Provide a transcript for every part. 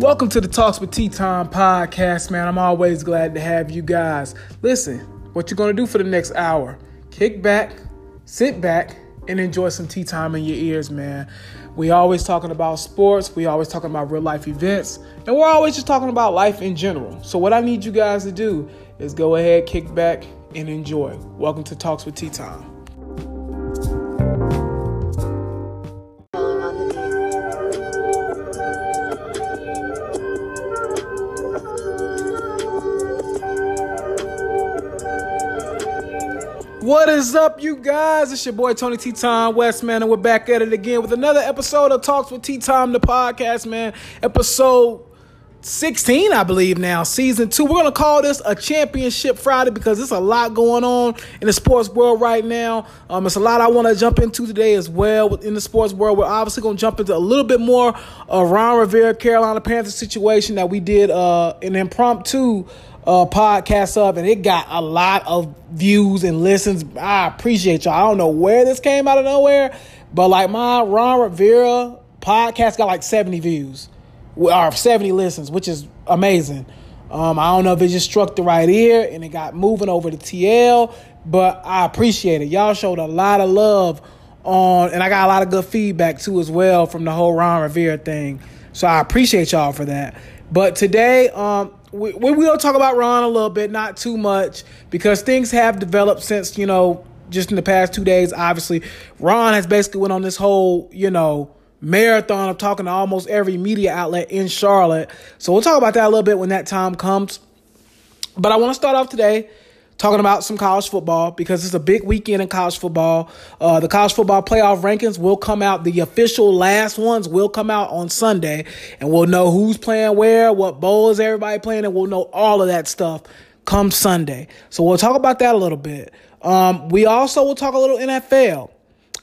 Welcome to the Talks with Tea Time podcast, man. I'm always glad to have you guys. Listen, what you're going to do for the next hour, kick back, sit back, and enjoy some tea time in your ears, man. We always talking about sports, we always talking about real life events, and we're always just talking about life in general. So what I need you guys to do is go ahead, kick back, and enjoy. Welcome to Talks with Tea Time. What is up, you guys? It's your boy Tony T Time Westman, and we're back at it again with another episode of Talks with T Time, the podcast, man. Episode 16, I believe now, season two. We're gonna call this a championship Friday because there's a lot going on in the sports world right now. Um, it's a lot I want to jump into today as well in the sports world. We're obviously gonna jump into a little bit more of Ron Rivera, Carolina Panthers situation that we did uh, an impromptu uh, podcast up, and it got a lot of views and listens. I appreciate y'all. I don't know where this came out of nowhere, but like my Ron Rivera podcast got like 70 views or 70 listens, which is amazing. Um, I don't know if it just struck the right ear and it got moving over to TL, but I appreciate it. Y'all showed a lot of love on, and I got a lot of good feedback too as well from the whole Ron Rivera thing. So I appreciate y'all for that. But today, um, we, we will talk about Ron a little bit, not too much, because things have developed since you know just in the past two days. Obviously, Ron has basically went on this whole you know marathon of talking to almost every media outlet in Charlotte. So we'll talk about that a little bit when that time comes. But I want to start off today talking about some college football because it's a big weekend in college football. Uh, the college football playoff rankings will come out. The official last ones will come out on Sunday, and we'll know who's playing where, what bowl is everybody playing, and we'll know all of that stuff come Sunday. So we'll talk about that a little bit. Um, we also will talk a little NFL.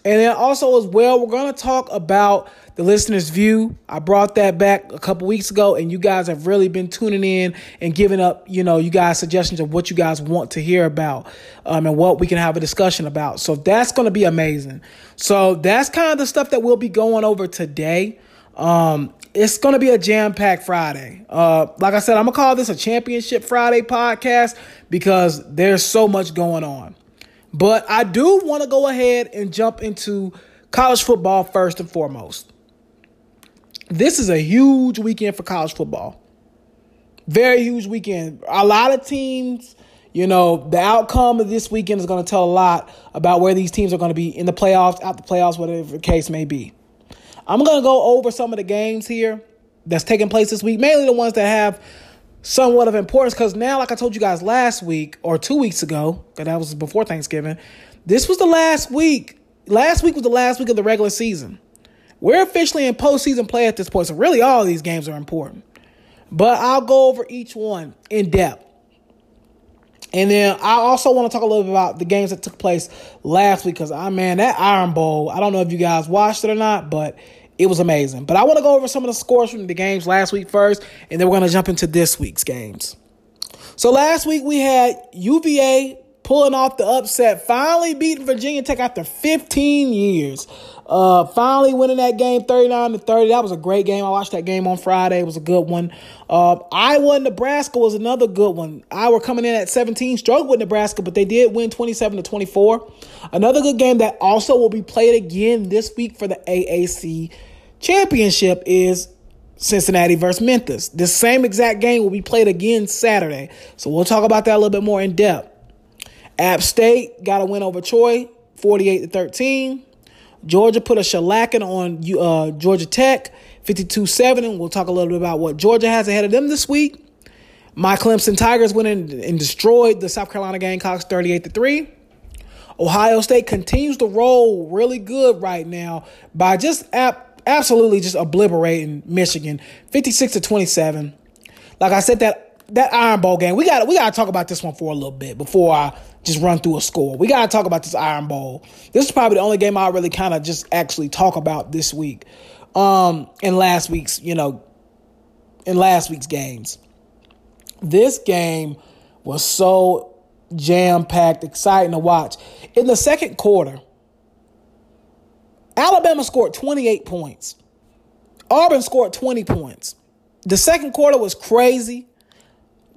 And then also as well, we're going to talk about the listener's view. I brought that back a couple weeks ago, and you guys have really been tuning in and giving up, you know, you guys suggestions of what you guys want to hear about um, and what we can have a discussion about. So that's going to be amazing. So that's kind of the stuff that we'll be going over today. Um, it's going to be a jam packed Friday. Uh, like I said, I'm going to call this a Championship Friday podcast because there's so much going on. But I do want to go ahead and jump into college football first and foremost. This is a huge weekend for college football. Very huge weekend. A lot of teams, you know, the outcome of this weekend is going to tell a lot about where these teams are going to be in the playoffs, out the playoffs, whatever the case may be. I'm going to go over some of the games here that's taking place this week, mainly the ones that have somewhat of importance because now, like I told you guys last week or two weeks ago, because that was before Thanksgiving, this was the last week. Last week was the last week of the regular season. We're officially in postseason play at this point, so really all these games are important. But I'll go over each one in depth. And then I also want to talk a little bit about the games that took place last week because I ah, man, that Iron Bowl, I don't know if you guys watched it or not, but it was amazing. But I want to go over some of the scores from the games last week first, and then we're going to jump into this week's games. So last week we had UVA pulling off the upset, finally beating Virginia Tech after 15 years. Uh, finally winning that game 39 to 30. That was a great game. I watched that game on Friday. It was a good one. Uh, Iowa Nebraska was another good one. Iowa coming in at 17, struggled with Nebraska, but they did win 27 to 24. Another good game that also will be played again this week for the AAC championship is Cincinnati versus Memphis. This same exact game will be played again Saturday. So we'll talk about that a little bit more in depth. App State got a win over Troy, 48 to 13. Georgia put a shellacking on uh, Georgia Tech, 52 7. And we'll talk a little bit about what Georgia has ahead of them this week. My Clemson Tigers went in and destroyed the South Carolina Gamecocks 38 to 3. Ohio State continues to roll really good right now by just ap- absolutely just obliterating Michigan 56 to 27. Like I said, that that Iron Bowl game, we got we got to talk about this one for a little bit before I just run through a score. We got to talk about this Iron Bowl. This is probably the only game I really kind of just actually talk about this week. Um, in last week's, you know, in last week's games. This game was so jam packed, exciting to watch. In the second quarter, Alabama scored 28 points. Auburn scored 20 points. the second quarter was crazy.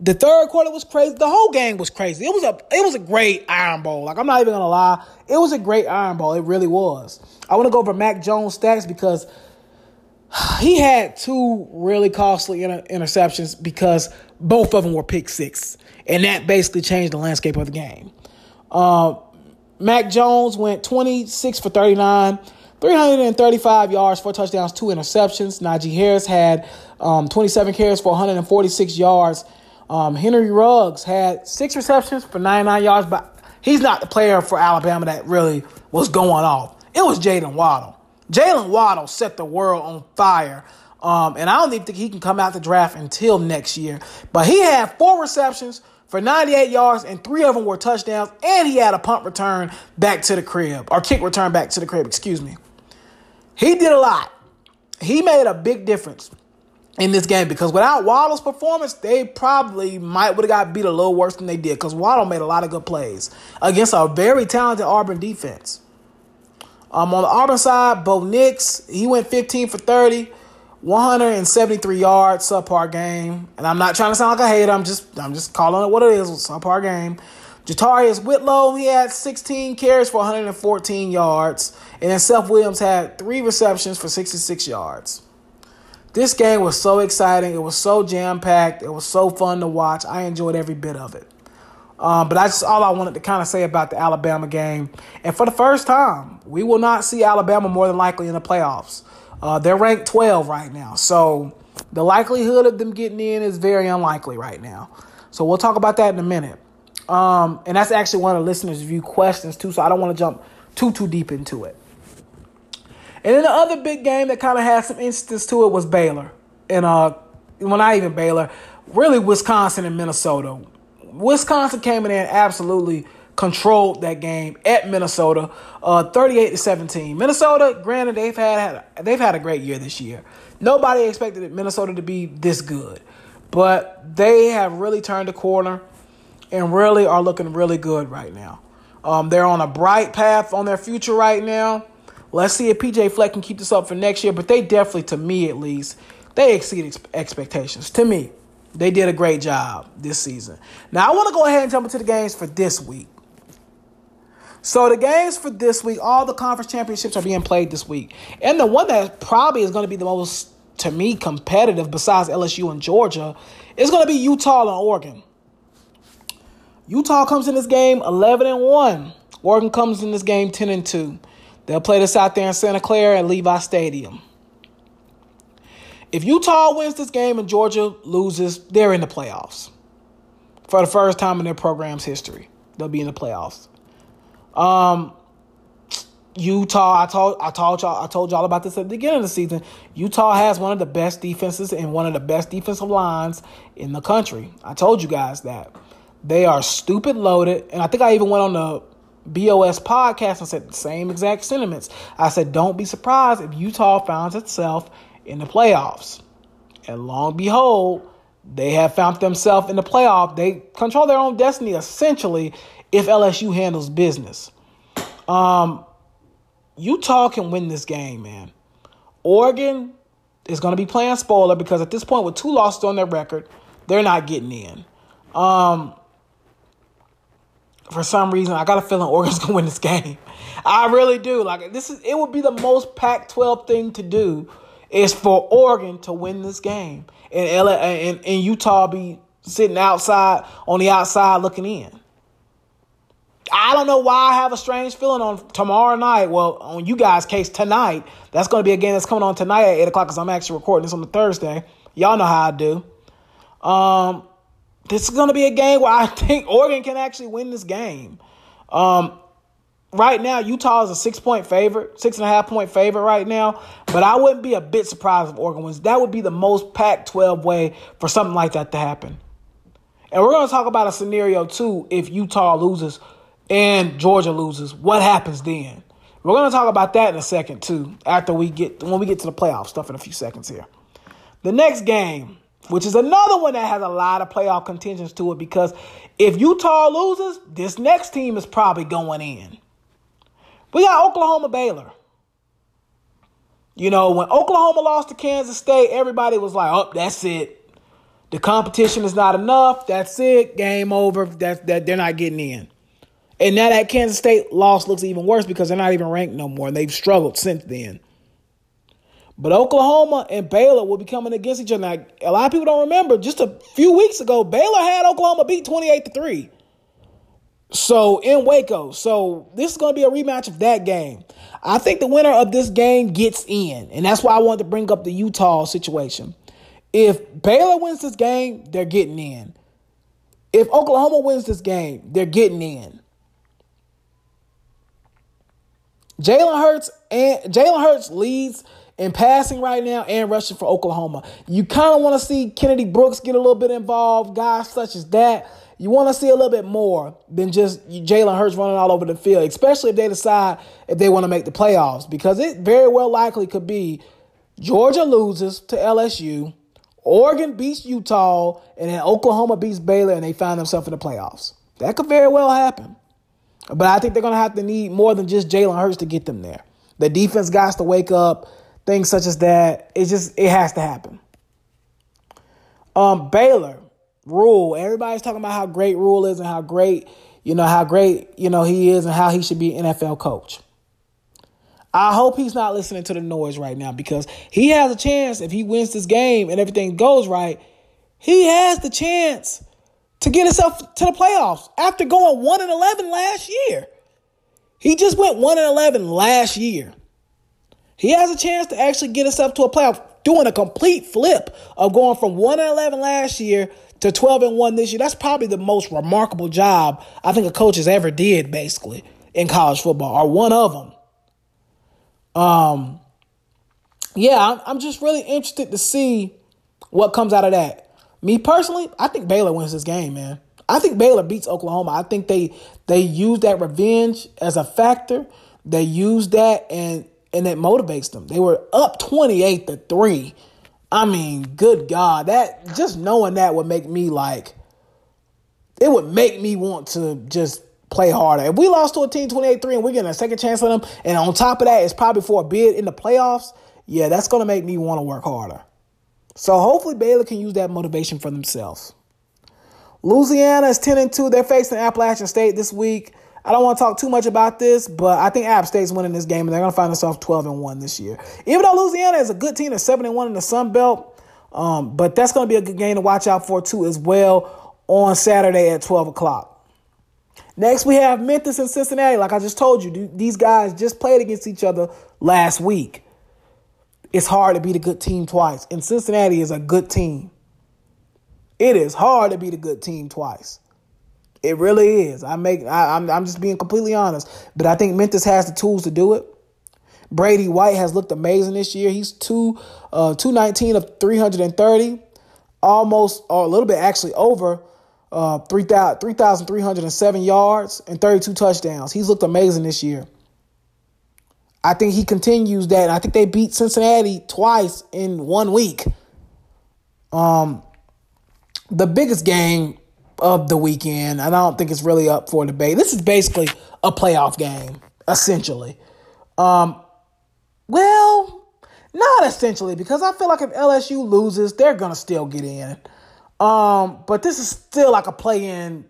The third quarter was crazy. The whole game was crazy. It was a it was a great Iron Bowl. Like I'm not even gonna lie, it was a great Iron Bowl. It really was. I want to go over Mac Jones stats because he had two really costly inter- interceptions because both of them were pick six, and that basically changed the landscape of the game. Uh, Mac Jones went 26 for 39, 335 yards, four touchdowns, two interceptions. Najee Harris had um, 27 carries for 146 yards. Um, Henry Ruggs had six receptions for 99 yards, but he's not the player for Alabama that really was going off. It was Jaylen Waddle. Jaylen Waddle set the world on fire. Um, and I don't even think he can come out the draft until next year. But he had four receptions for 98 yards, and three of them were touchdowns, and he had a punt return back to the crib, or kick return back to the crib, excuse me. He did a lot. He made a big difference in this game because without Waddle's performance, they probably might would have got beat a little worse than they did because Waddle made a lot of good plays against a very talented Auburn defense. Um, on the Auburn side, Bo Nix, he went 15 for 30, 173 yards, subpar game. And I'm not trying to sound like a hater. I'm just I'm just calling it what it is, subpar game. JaTarvious Whitlow, he had 16 carries for 114 yards. And then Seth Williams had three receptions for 66 yards. This game was so exciting. It was so jam packed. It was so fun to watch. I enjoyed every bit of it. Um, but that's all I wanted to kind of say about the Alabama game. And for the first time, we will not see Alabama more than likely in the playoffs. Uh, they're ranked 12 right now. So the likelihood of them getting in is very unlikely right now. So we'll talk about that in a minute. Um, and that's actually one of the listeners' view questions, too. So I don't want to jump too, too deep into it. And then the other big game that kind of had some instance to it was Baylor. And, uh, well, not even Baylor, really Wisconsin and Minnesota. Wisconsin came in and absolutely controlled that game at Minnesota, uh, 38 to 17. Minnesota, granted, they've had, they've had a great year this year. Nobody expected Minnesota to be this good, but they have really turned the corner and really are looking really good right now. Um, they're on a bright path on their future right now. Let's see if PJ Fleck can keep this up for next year, but they definitely, to me at least, they exceed expectations. To me. They did a great job this season. Now, I want to go ahead and jump into the games for this week. So, the games for this week, all the conference championships are being played this week. And the one that probably is going to be the most, to me, competitive besides LSU and Georgia is going to be Utah and Oregon. Utah comes in this game 11 and 1. Oregon comes in this game 10 and 2. They'll play this out there in Santa Clara at Levi Stadium. If Utah wins this game and Georgia loses, they're in the playoffs. For the first time in their program's history, they'll be in the playoffs. Um, Utah, I told I told y'all I told y'all about this at the beginning of the season. Utah has one of the best defenses and one of the best defensive lines in the country. I told you guys that. They are stupid loaded, and I think I even went on the BOS podcast and said the same exact sentiments. I said, don't be surprised if Utah finds itself in the playoffs. And long behold, they have found themselves in the playoff. They control their own destiny essentially if LSU handles business. Um, Utah can win this game, man. Oregon is going to be playing spoiler because at this point, with two losses on their record, they're not getting in. Um, for some reason, I got a feeling Oregon's to win this game. I really do. Like this is it would be the most Pac-12 thing to do is for Oregon to win this game and LA, and, and Utah be sitting outside on the outside looking in. I don't know why I have a strange feeling on tomorrow night. Well, on you guys' case tonight, that's going to be a game that's coming on tonight at eight o'clock because I'm actually recording this on the Thursday. Y'all know how I do. Um, this is going to be a game where I think Oregon can actually win this game. Um, right now, Utah is a six point favorite, six and a half point favorite right now. But I wouldn't be a bit surprised if Oregon wins. That would be the most Pac 12 way for something like that to happen. And we're going to talk about a scenario too if Utah loses and Georgia loses. What happens then? We're going to talk about that in a second too after we get when we get to the playoff stuff in a few seconds here. The next game, which is another one that has a lot of playoff contingents to it because if Utah loses, this next team is probably going in. We got Oklahoma Baylor. You know, when Oklahoma lost to Kansas State, everybody was like, "Oh, that's it. The competition is not enough. That's it. Game over. That that they're not getting in." And now that Kansas State loss looks even worse because they're not even ranked no more, and they've struggled since then. But Oklahoma and Baylor will be coming against each other. Now, a lot of people don't remember. Just a few weeks ago, Baylor had Oklahoma beat twenty-eight to three. So in Waco. So this is going to be a rematch of that game. I think the winner of this game gets in. And that's why I wanted to bring up the Utah situation. If Baylor wins this game, they're getting in. If Oklahoma wins this game, they're getting in. Jalen Hurts and Jalen Hurts leads in passing right now and rushing for Oklahoma. You kind of want to see Kennedy Brooks get a little bit involved, guys such as that. You want to see a little bit more than just Jalen Hurts running all over the field, especially if they decide if they want to make the playoffs, because it very well likely could be Georgia loses to LSU, Oregon beats Utah, and then Oklahoma beats Baylor, and they find themselves in the playoffs. That could very well happen. But I think they're going to have to need more than just Jalen Hurts to get them there. The defense got to wake up, things such as that. It just it has to happen. Um, Baylor, Rhule. Everybody's talking about how great Rhule is and how great, you know, how great, you know, he is and how he should be an NFL coach. I hope he's not listening to the noise right now because he has a chance if he wins this game and everything goes right, he has the chance to get himself to the playoffs after going 1 and 11 last year. He just went 1 and 11 last year. He has a chance to actually get himself to a playoff doing a complete flip of going from 1 and 11 last year to 12 and 1 this year. That's probably the most remarkable job I think a coach has ever did, basically, in college football, or one of them. Um, yeah, I'm, I'm just really interested to see what comes out of that. Me personally, I think Baylor wins this game, man. I think Baylor beats Oklahoma. I think they they use that revenge as a factor. They use that and and that motivates them. They were up 28 to 3 I mean, good God, that just knowing that would make me like, it would make me want to just play harder. If we lost to a team 28 3 and we're getting a second chance for them, and on top of that, it's probably for a bid in the playoffs, yeah, that's to make me want to work harder. So hopefully Baylor can use that motivation for themselves. Louisiana is 10 and 2. They're facing Appalachian State this week. I don't want to talk too much about this, but I think App State's winning this game, and they're going to find themselves 12 and 1 this year. Even though Louisiana is a good team, they're 7 and 1 in the Sun Belt, um, but that's going to be a good game to watch out for, too, as well on Saturday at 12 o'clock. Next, we have Memphis and Cincinnati. Like I just told you, these guys just played against each other last week. It's hard to beat a good team twice, and Cincinnati is a good team. It is hard to beat a good team twice. It really is. I make I, am I'm, I'm just being completely honest, but I think Memphis has the tools to do it. Brady White has looked amazing this year. He's two uh 219 of 330, almost or a little bit actually over uh 3,307 yards and 32 touchdowns. He's looked amazing this year. I think he continues that. I think they beat Cincinnati twice in one week. Um, the biggest game of the weekend. And I don't think it's really up for debate. This is basically a playoff game, essentially. Um, well, not essentially, because I feel like if LSU loses, they're gonna still get in. Um, but this is still like a play-in.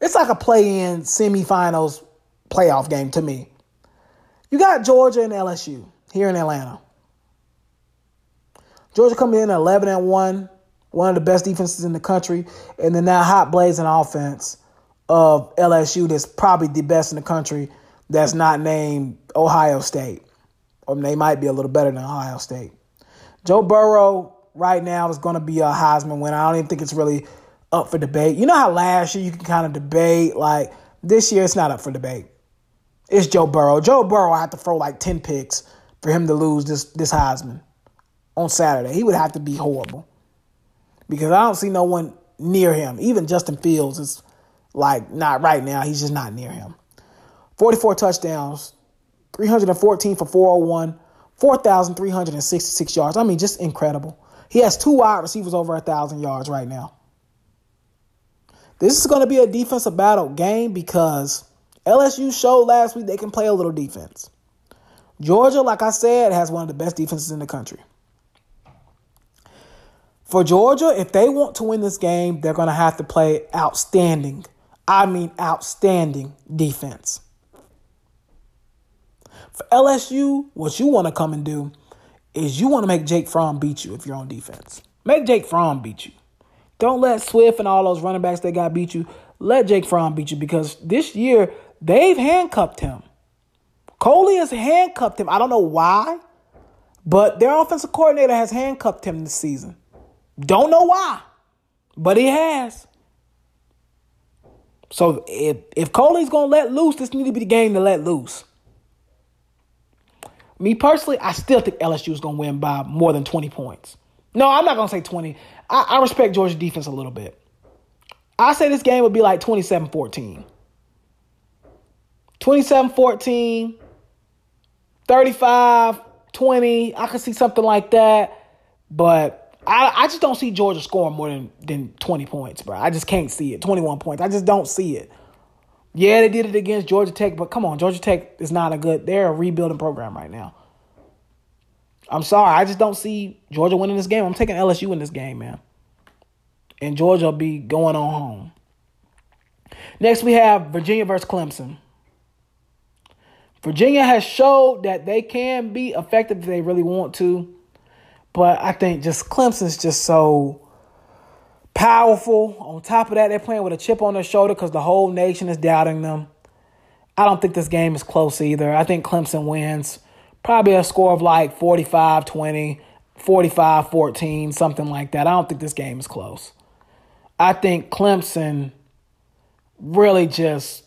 It's like a play-in semifinals playoff game to me. You got Georgia and LSU here in Atlanta. Georgia coming in at 11 and 1 one of the best defenses in the country, and then that hot blazing offense of LSU that's probably the best in the country that's not named Ohio State. Or they might be a little better than Ohio State. Joe Burrow right now is going to be a Heisman winner. I don't even think it's really up for debate. You know how last year you can kind of debate, like this year it's not up for debate. It's Joe Burrow. Joe Burrow I have to throw like 10 picks for him to lose this this Heisman on Saturday. He would have to be horrible because I don't see no one near him. Even Justin Fields is like not right now. He's just not near him. 44 touchdowns, 314 for 401, 4,366 yards. I mean, just incredible. He has two wide receivers over a 1,000 yards right now. This is going to be a defensive battle game because LSU showed last week they can play a little defense. Georgia, like I said, has one of the best defenses in the country. For Georgia, if they want to win this game, they're going to have to play outstanding. I mean, outstanding defense. For LSU, what you want to come and do is you want to make Jake Fromm beat you if you're on defense. Make Jake Fromm beat you. Don't let Swift and all those running backs they got beat you. Let Jake Fromm beat you because this year they've handcuffed him. Coley has handcuffed him. I don't know why, but their offensive coordinator has handcuffed him this season. Don't know why, but he has. So if if Coley's gonna let loose, this need to be the game to let loose. Me personally, I still think LSU is gonna win by more than 20 points. No, I'm not gonna say 20. I, I respect Georgia defense a little bit. I say this game would be like 27-14. 27-14, 35, 20. I could see something like that. But I, I just don't see Georgia scoring more than, than 20 points, bro. I just can't see it. 21 points. I just don't see it. Yeah, they did it against Georgia Tech, but come on, Georgia Tech is not a good. They're a rebuilding program right now. I'm sorry, I just don't see Georgia winning this game. I'm taking LSU in this game, man. And Georgia will be going on home. Next, we have Virginia versus Clemson. Virginia has showed that they can be effective if they really want to. But I think just Clemson's just so powerful. On top of that, they're playing with a chip on their shoulder because the whole nation is doubting them. I don't think this game is close either. I think Clemson wins. Probably a score of like 45 20, 45 14, something like that. I don't think this game is close. I think Clemson really just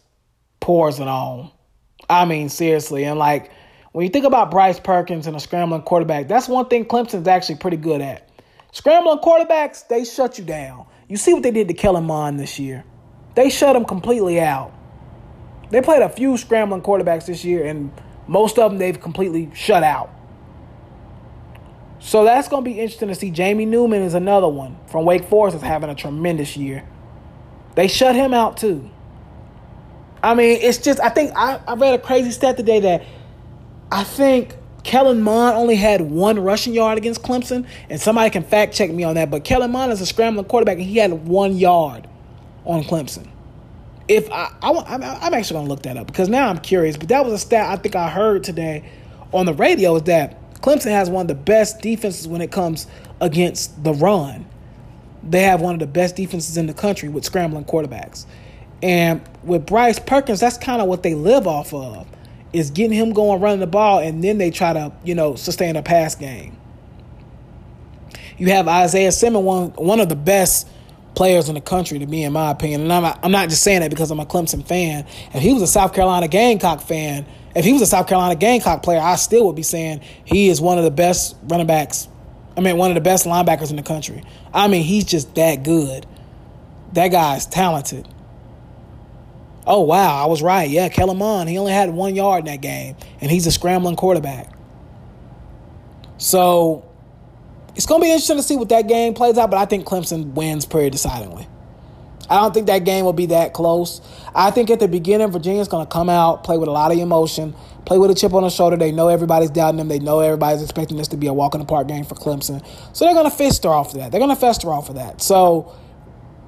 pours it on. I mean, seriously. And like, when you think about Bryce Perkins and a scrambling quarterback, that's one thing Clemson's actually pretty good at. Scrambling quarterbacks, they shut you down. You see what they did to Kellen Mond this year. They shut him completely out. They played a few scrambling quarterbacks this year, and most of them they've completely shut out. So that's going to be interesting to see. Jamie Newman is another one from Wake Forest is having a tremendous year. They shut him out too. I mean, it's just I think I, I read a crazy stat today that I think Kellen Mond only had one rushing yard against Clemson, and somebody can fact check me on that. But Kellen Mond is a scrambling quarterback, and he had one yard on Clemson. If I, I I'm, I'm actually gonna look that up because now I'm curious. But that was a stat I think I heard today on the radio is that Clemson has one of the best defenses when it comes against the run. They have one of the best defenses in the country with scrambling quarterbacks. And with Bryce Perkins, that's kind of what they live off of is getting him going running the ball, and then they try to, you know, sustain a pass game. You have Isaiah Simmons, one one of the best players in the country, to me, in my opinion. And I'm not, I'm not just saying that because I'm a Clemson fan. If he was a South Carolina Gamecock fan, if he was a South Carolina Gamecock player, I still would be saying he is one of the best running backs. I mean, one of the best linebackers in the country. I mean, he's just that good. That guy's talented. Oh wow, I was right. Yeah, Kellen Mond, he only had one yard in that game, and he's a scrambling quarterback. So it's gonna be interesting to see what that game plays out, but I think Clemson wins pretty decidingly. I don't think that game will be that close. I think at the beginning, Virginia's going to come out, play with a lot of emotion, play with a chip on the shoulder. They know everybody's doubting them. They know everybody's expecting this to be a walk in the park game for Clemson. So they're going to fester off of that. They're going to fester off of that. So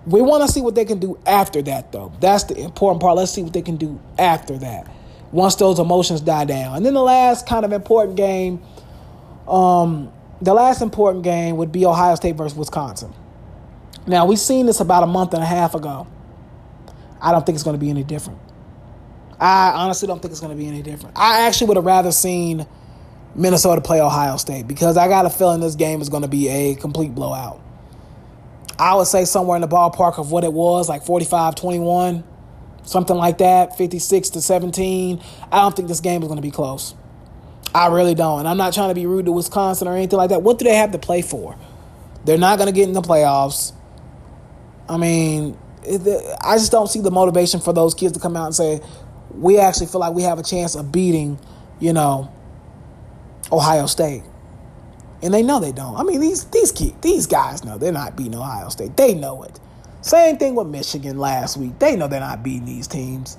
we want to see what they can do after that, though. That's the important part. Let's see what they can do after that once those emotions die down. And then the last kind of important game, um, the last important game would be Ohio State versus Wisconsin. Now, we've seen this about a month and a half ago. I don't think it's going to be any different. I honestly don't think it's going to be any different. I actually would have rather seen Minnesota play Ohio State because I got a feeling this game is going to be a complete blowout. I would say somewhere in the ballpark of what it was, like 45 21, something like that, 56 to 17. I don't think this game is going to be close. I really don't. And I'm not trying to be rude to Wisconsin or anything like that. What do they have to play for? They're not going to get in the playoffs. I mean, I just don't see the motivation for those kids to come out and say, we actually feel like we have a chance of beating, you know, Ohio State and they know they don't. I mean, these these kids, these guys know they're not beating Ohio State. They know it. Same thing with Michigan last week. They know they're not beating these teams.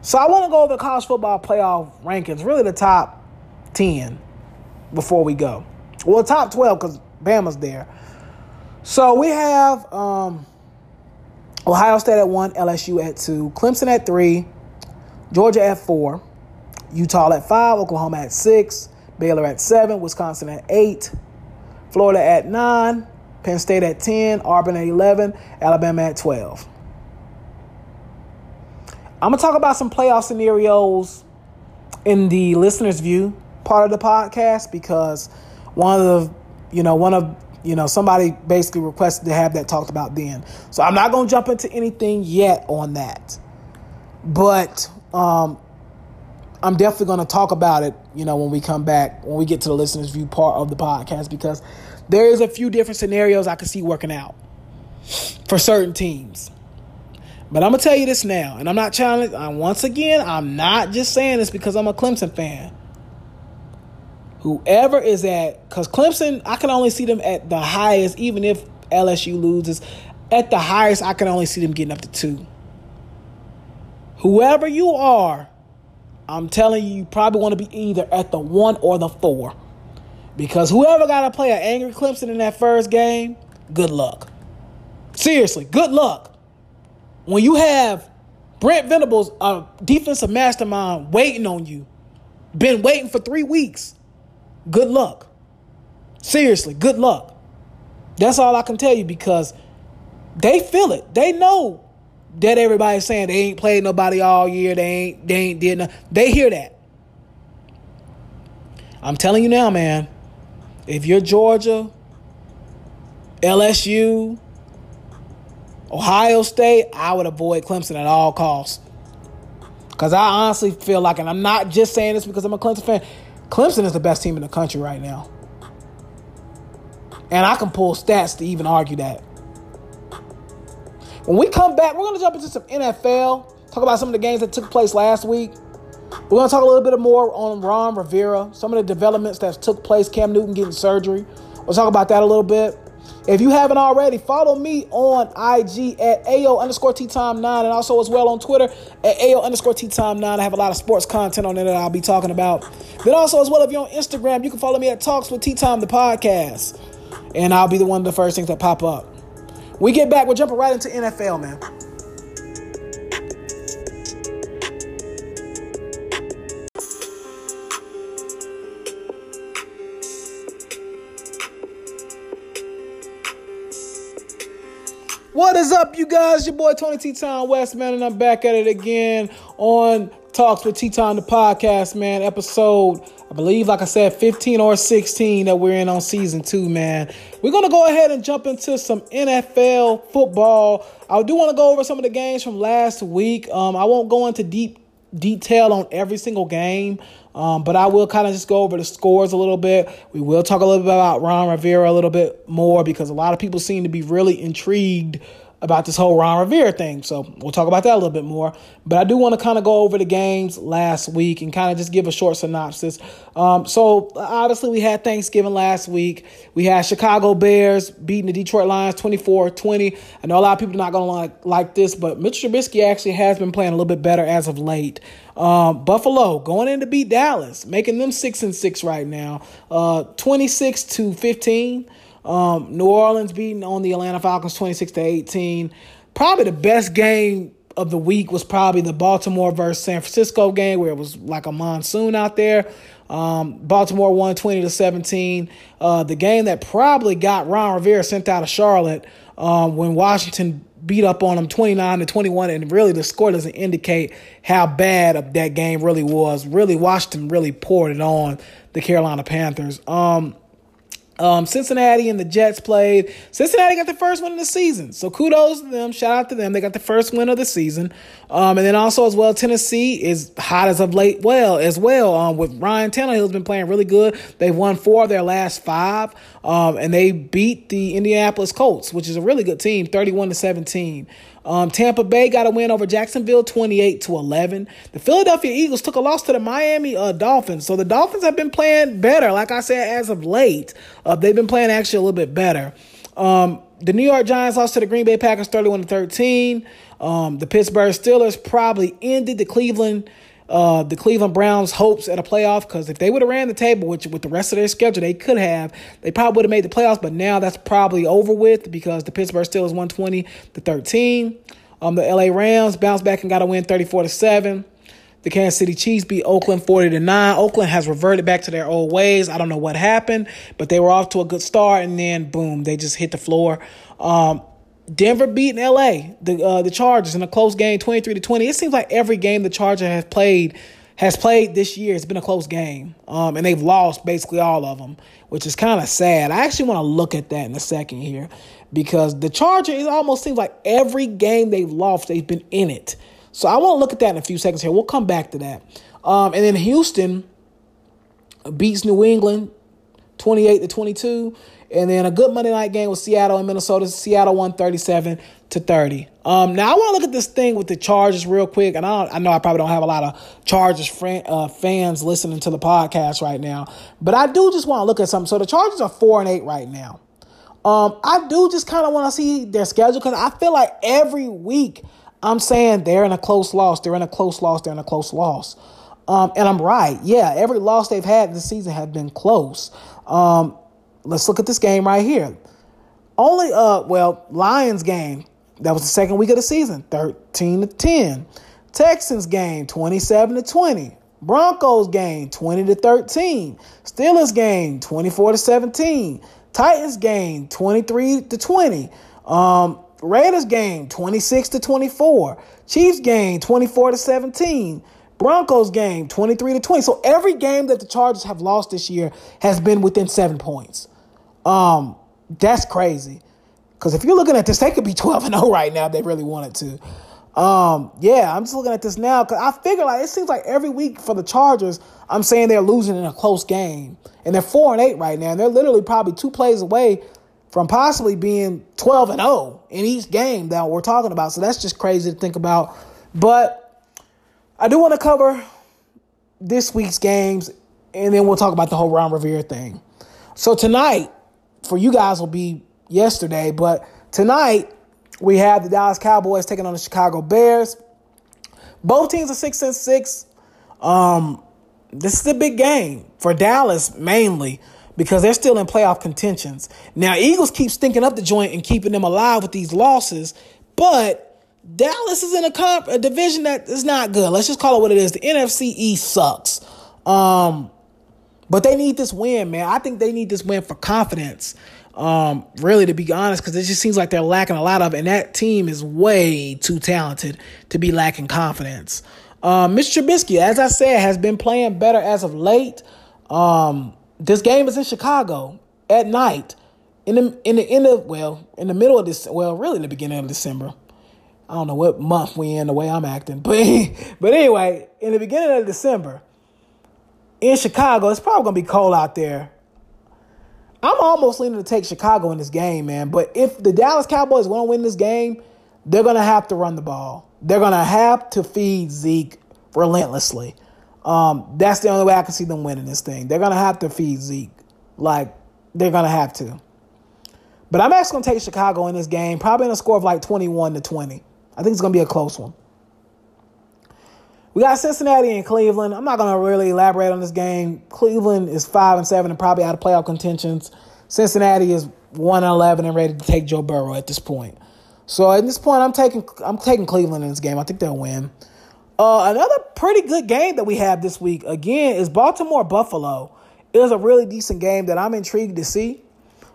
So I want to go over the college football playoff rankings, really the top 10 before we go. Well, top 12 because Bama's there. So we have um, Ohio State at one, LSU at two, Clemson at three, Georgia at four, Utah at five, Oklahoma at six, Baylor at seven, Wisconsin at eight, Florida at nine, Penn State at 10, Auburn at 11, Alabama at 12. I'm going to talk about some playoff scenarios in the listener's view part of the podcast because one of the, you know, one of, you know, somebody basically requested to have that talked about then. So I'm not going to jump into anything yet on that. But um, I'm definitely going to talk about it, you know, when we come back, when we get to the listener's view part of the podcast, because there is a few different scenarios I can see working out for certain teams. But I'm gonna tell you this now, and I'm not challenging. I'm, once again, I'm not just saying this because I'm a Clemson fan. Whoever is at, because Clemson, I can only see them at the highest, even if LSU loses. At the highest, I can only see them getting up to two. Whoever you are, I'm telling you, you probably want to be either at the one or the four. Because whoever got to play an angry Clemson in that first game, good luck. Seriously, good luck when you have Brent Venables, a defensive mastermind, waiting on you, been waiting for three weeks, good luck. Seriously, good luck. That's all I can tell you because they feel it. They know that everybody's saying they ain't played nobody all year. They ain't they ain't did nothing. They hear that. I'm telling you now, man. If you're Georgia, LSU, Ohio State, I would avoid Clemson at all costs. Because I honestly feel like, and I'm not just saying this because I'm a Clemson fan, Clemson is the best team in the country right now. And I can pull stats to even argue that. When we come back, we're going to jump into some NFL, talk about some of the games that took place last week. We're going to talk a little bit more on Ron Rivera, some of the developments that took place, Cam Newton getting surgery. We'll talk about that a little bit. If you haven't already, follow me on IG at AO underscore T Time 9 and also as well on Twitter at AO underscore T Time 9. I have a lot of sports content on there that I'll be talking about. Then also as well, if you're on Instagram, you can follow me at Talks with T Time the podcast. And I'll be the one of the first things that pop up. We get back, we're jumping right into NFL, man. What is up, you guys? Your boy Tony T Town West, man, and I'm back at it again on Talks with T Town, the podcast, man. Episode, I believe, like I said, 15 or 16 that we're in on season two, man. We're going to go ahead and jump into some NFL football. I do want to go over some of the games from last week. Um, I won't go into deep detail on every single game. Um, but I will kind of just go over the scores a little bit. We will talk a little bit about Ron Rivera a little bit more because a lot of people seem to be really intrigued about this whole Ron Rivera thing. So we'll talk about that a little bit more. But I do want to kind of go over the games last week and kind of just give a short synopsis. Um, so obviously we had Thanksgiving last week. We had Chicago Bears beating the Detroit Lions 24-20. I know a lot of people are not going to like, like this, but Mitch Trubisky actually has been playing a little bit better as of late. Um, Buffalo going in to beat Dallas, making them six and six right now, uh, 26 to 15. Um, New Orleans beating on the Atlanta Falcons 26 to 18. Probably the best game of the week was probably the Baltimore versus San Francisco game where it was like a monsoon out there. Um, Baltimore won 20 to 17. Uh, the game that probably got Ron Rivera sent out of Charlotte um, when Washington beat up on them 29 to 21 and really the score doesn't indicate how bad that game really was. Really Washington really poured it on the Carolina Panthers. Um, um, Cincinnati and the Jets played. Cincinnati got the first win of the season, so kudos to them. Shout out to them. They got the first win of the season. Um, and then also as well, Tennessee is hot as of late. Well, as well, um, with Ryan Tannehill's been playing really good. They've won four of their last five, um, and they beat the Indianapolis Colts, which is a really good team, thirty-one to seventeen. Um, Tampa Bay got a win over Jacksonville, 28 to 11. The Philadelphia Eagles took a loss to the Miami uh, Dolphins. So the Dolphins have been playing better. Like I said, as of late, uh, they've been playing actually a little bit better. Um, the New York Giants lost to the Green Bay Packers 31 to 13. Um, the Pittsburgh Steelers probably ended the Cleveland uh, the Cleveland Browns' hopes at a playoff because if they would have ran the table, which with the rest of their schedule they could have, they probably would have made the playoffs. But now that's probably over with because the Pittsburgh Steelers 120 to 13. Um, the LA Rams bounced back and got a win 34 to 7. The Kansas City Chiefs beat Oakland 40 to 9. Oakland has reverted back to their old ways. I don't know what happened, but they were off to a good start and then boom, they just hit the floor. Um, Denver beating LA, the uh, the Chargers in a close game, 23 to 20. It seems like every game the Chargers have played has played this year, it's been a close game. Um, and they've lost basically all of them, which is kind of sad. I actually want to look at that in a second here because the Chargers, it almost seems like every game they've lost, they've been in it. So I want to look at that in a few seconds here. We'll come back to that. Um, and then Houston beats New England 28 to 22. And then a good Monday night game with Seattle and Minnesota. Seattle won 37 to 30. Um, now I want to look at this thing with the Chargers real quick, and I, I know I probably don't have a lot of Chargers friend, uh, fans listening to the podcast right now, but I do just want to look at something. So the Chargers are four and eight right now. Um, I do just kind of want to see their schedule because I feel like every week I'm saying they're in a close loss, they're in a close loss, they're in a close loss. Um, and I'm right. Yeah, every loss they've had this season have been close. Um, let's look at this game right here. Only uh well, Lions game. That was the second week of the season, 13 to 10. Texans game, 27 to 20. Broncos game, 20 to 13. Steelers game, 24 to 17. Titans game, 23 to 20. Um, Raiders game, 26 to 24. Chiefs game, 24 to 17. Broncos game, 23 to 20. So every game that the Chargers have lost this year has been within seven points. Um, that's crazy. Because if you're looking at this, they could be 12 and 0 right now if they really wanted to. Um, yeah, I'm just looking at this now because I figure like it seems like every week for the Chargers, I'm saying they're losing in a close game, and they're four and eight right now, and they're literally probably two plays away from possibly being 12 and 0 in each game that we're talking about. So that's just crazy to think about. But I do want to cover this week's games, and then we'll talk about the whole Ron Rivera thing. So tonight, for you guys will be yesterday, but tonight we have the Dallas Cowboys taking on the Chicago Bears. Both teams are six and six. Um, this is a big game for Dallas mainly because they're still in playoff contentions. Now, Eagles keep stinking up the joint and keeping them alive with these losses, but Dallas is in a, comp- a division that is not good. Let's just call it what it is. The NFC East sucks. Um, but they need this win, man. I think they need this win for confidence. Um, really, to be honest, because it just seems like they're lacking a lot of and that team is way too talented to be lacking confidence. Um, Mr. Trubisky, as I said, has been playing better as of late. Um, this game is in Chicago at night, in the in the end of well, in the middle of this, well, really in the beginning of December. I don't know what month we in the way I'm acting, but but anyway, in the beginning of December in Chicago, it's probably gonna be cold out there. I'm almost leaning to take Chicago in this game, man. But if the Dallas Cowboys want to win this game, they're gonna have to run the ball. They're gonna have to feed Zeke relentlessly. Um, that's the only way I can see them winning this thing. They're gonna have to feed Zeke, like they're gonna have to. But I'm actually gonna take Chicago in this game, probably in a score of like 21 to 20. I think it's gonna be a close one. We got Cincinnati and Cleveland. I'm not going to really elaborate on this game. Cleveland is 5 and 7 and probably out of playoff contentions. Cincinnati is 1 and 11 and ready to take Joe Burrow at this point. So at this point, I'm taking I'm taking Cleveland in this game. I think they'll win. Uh, another pretty good game that we have this week again is Baltimore Buffalo. It was a really decent game that I'm intrigued to see.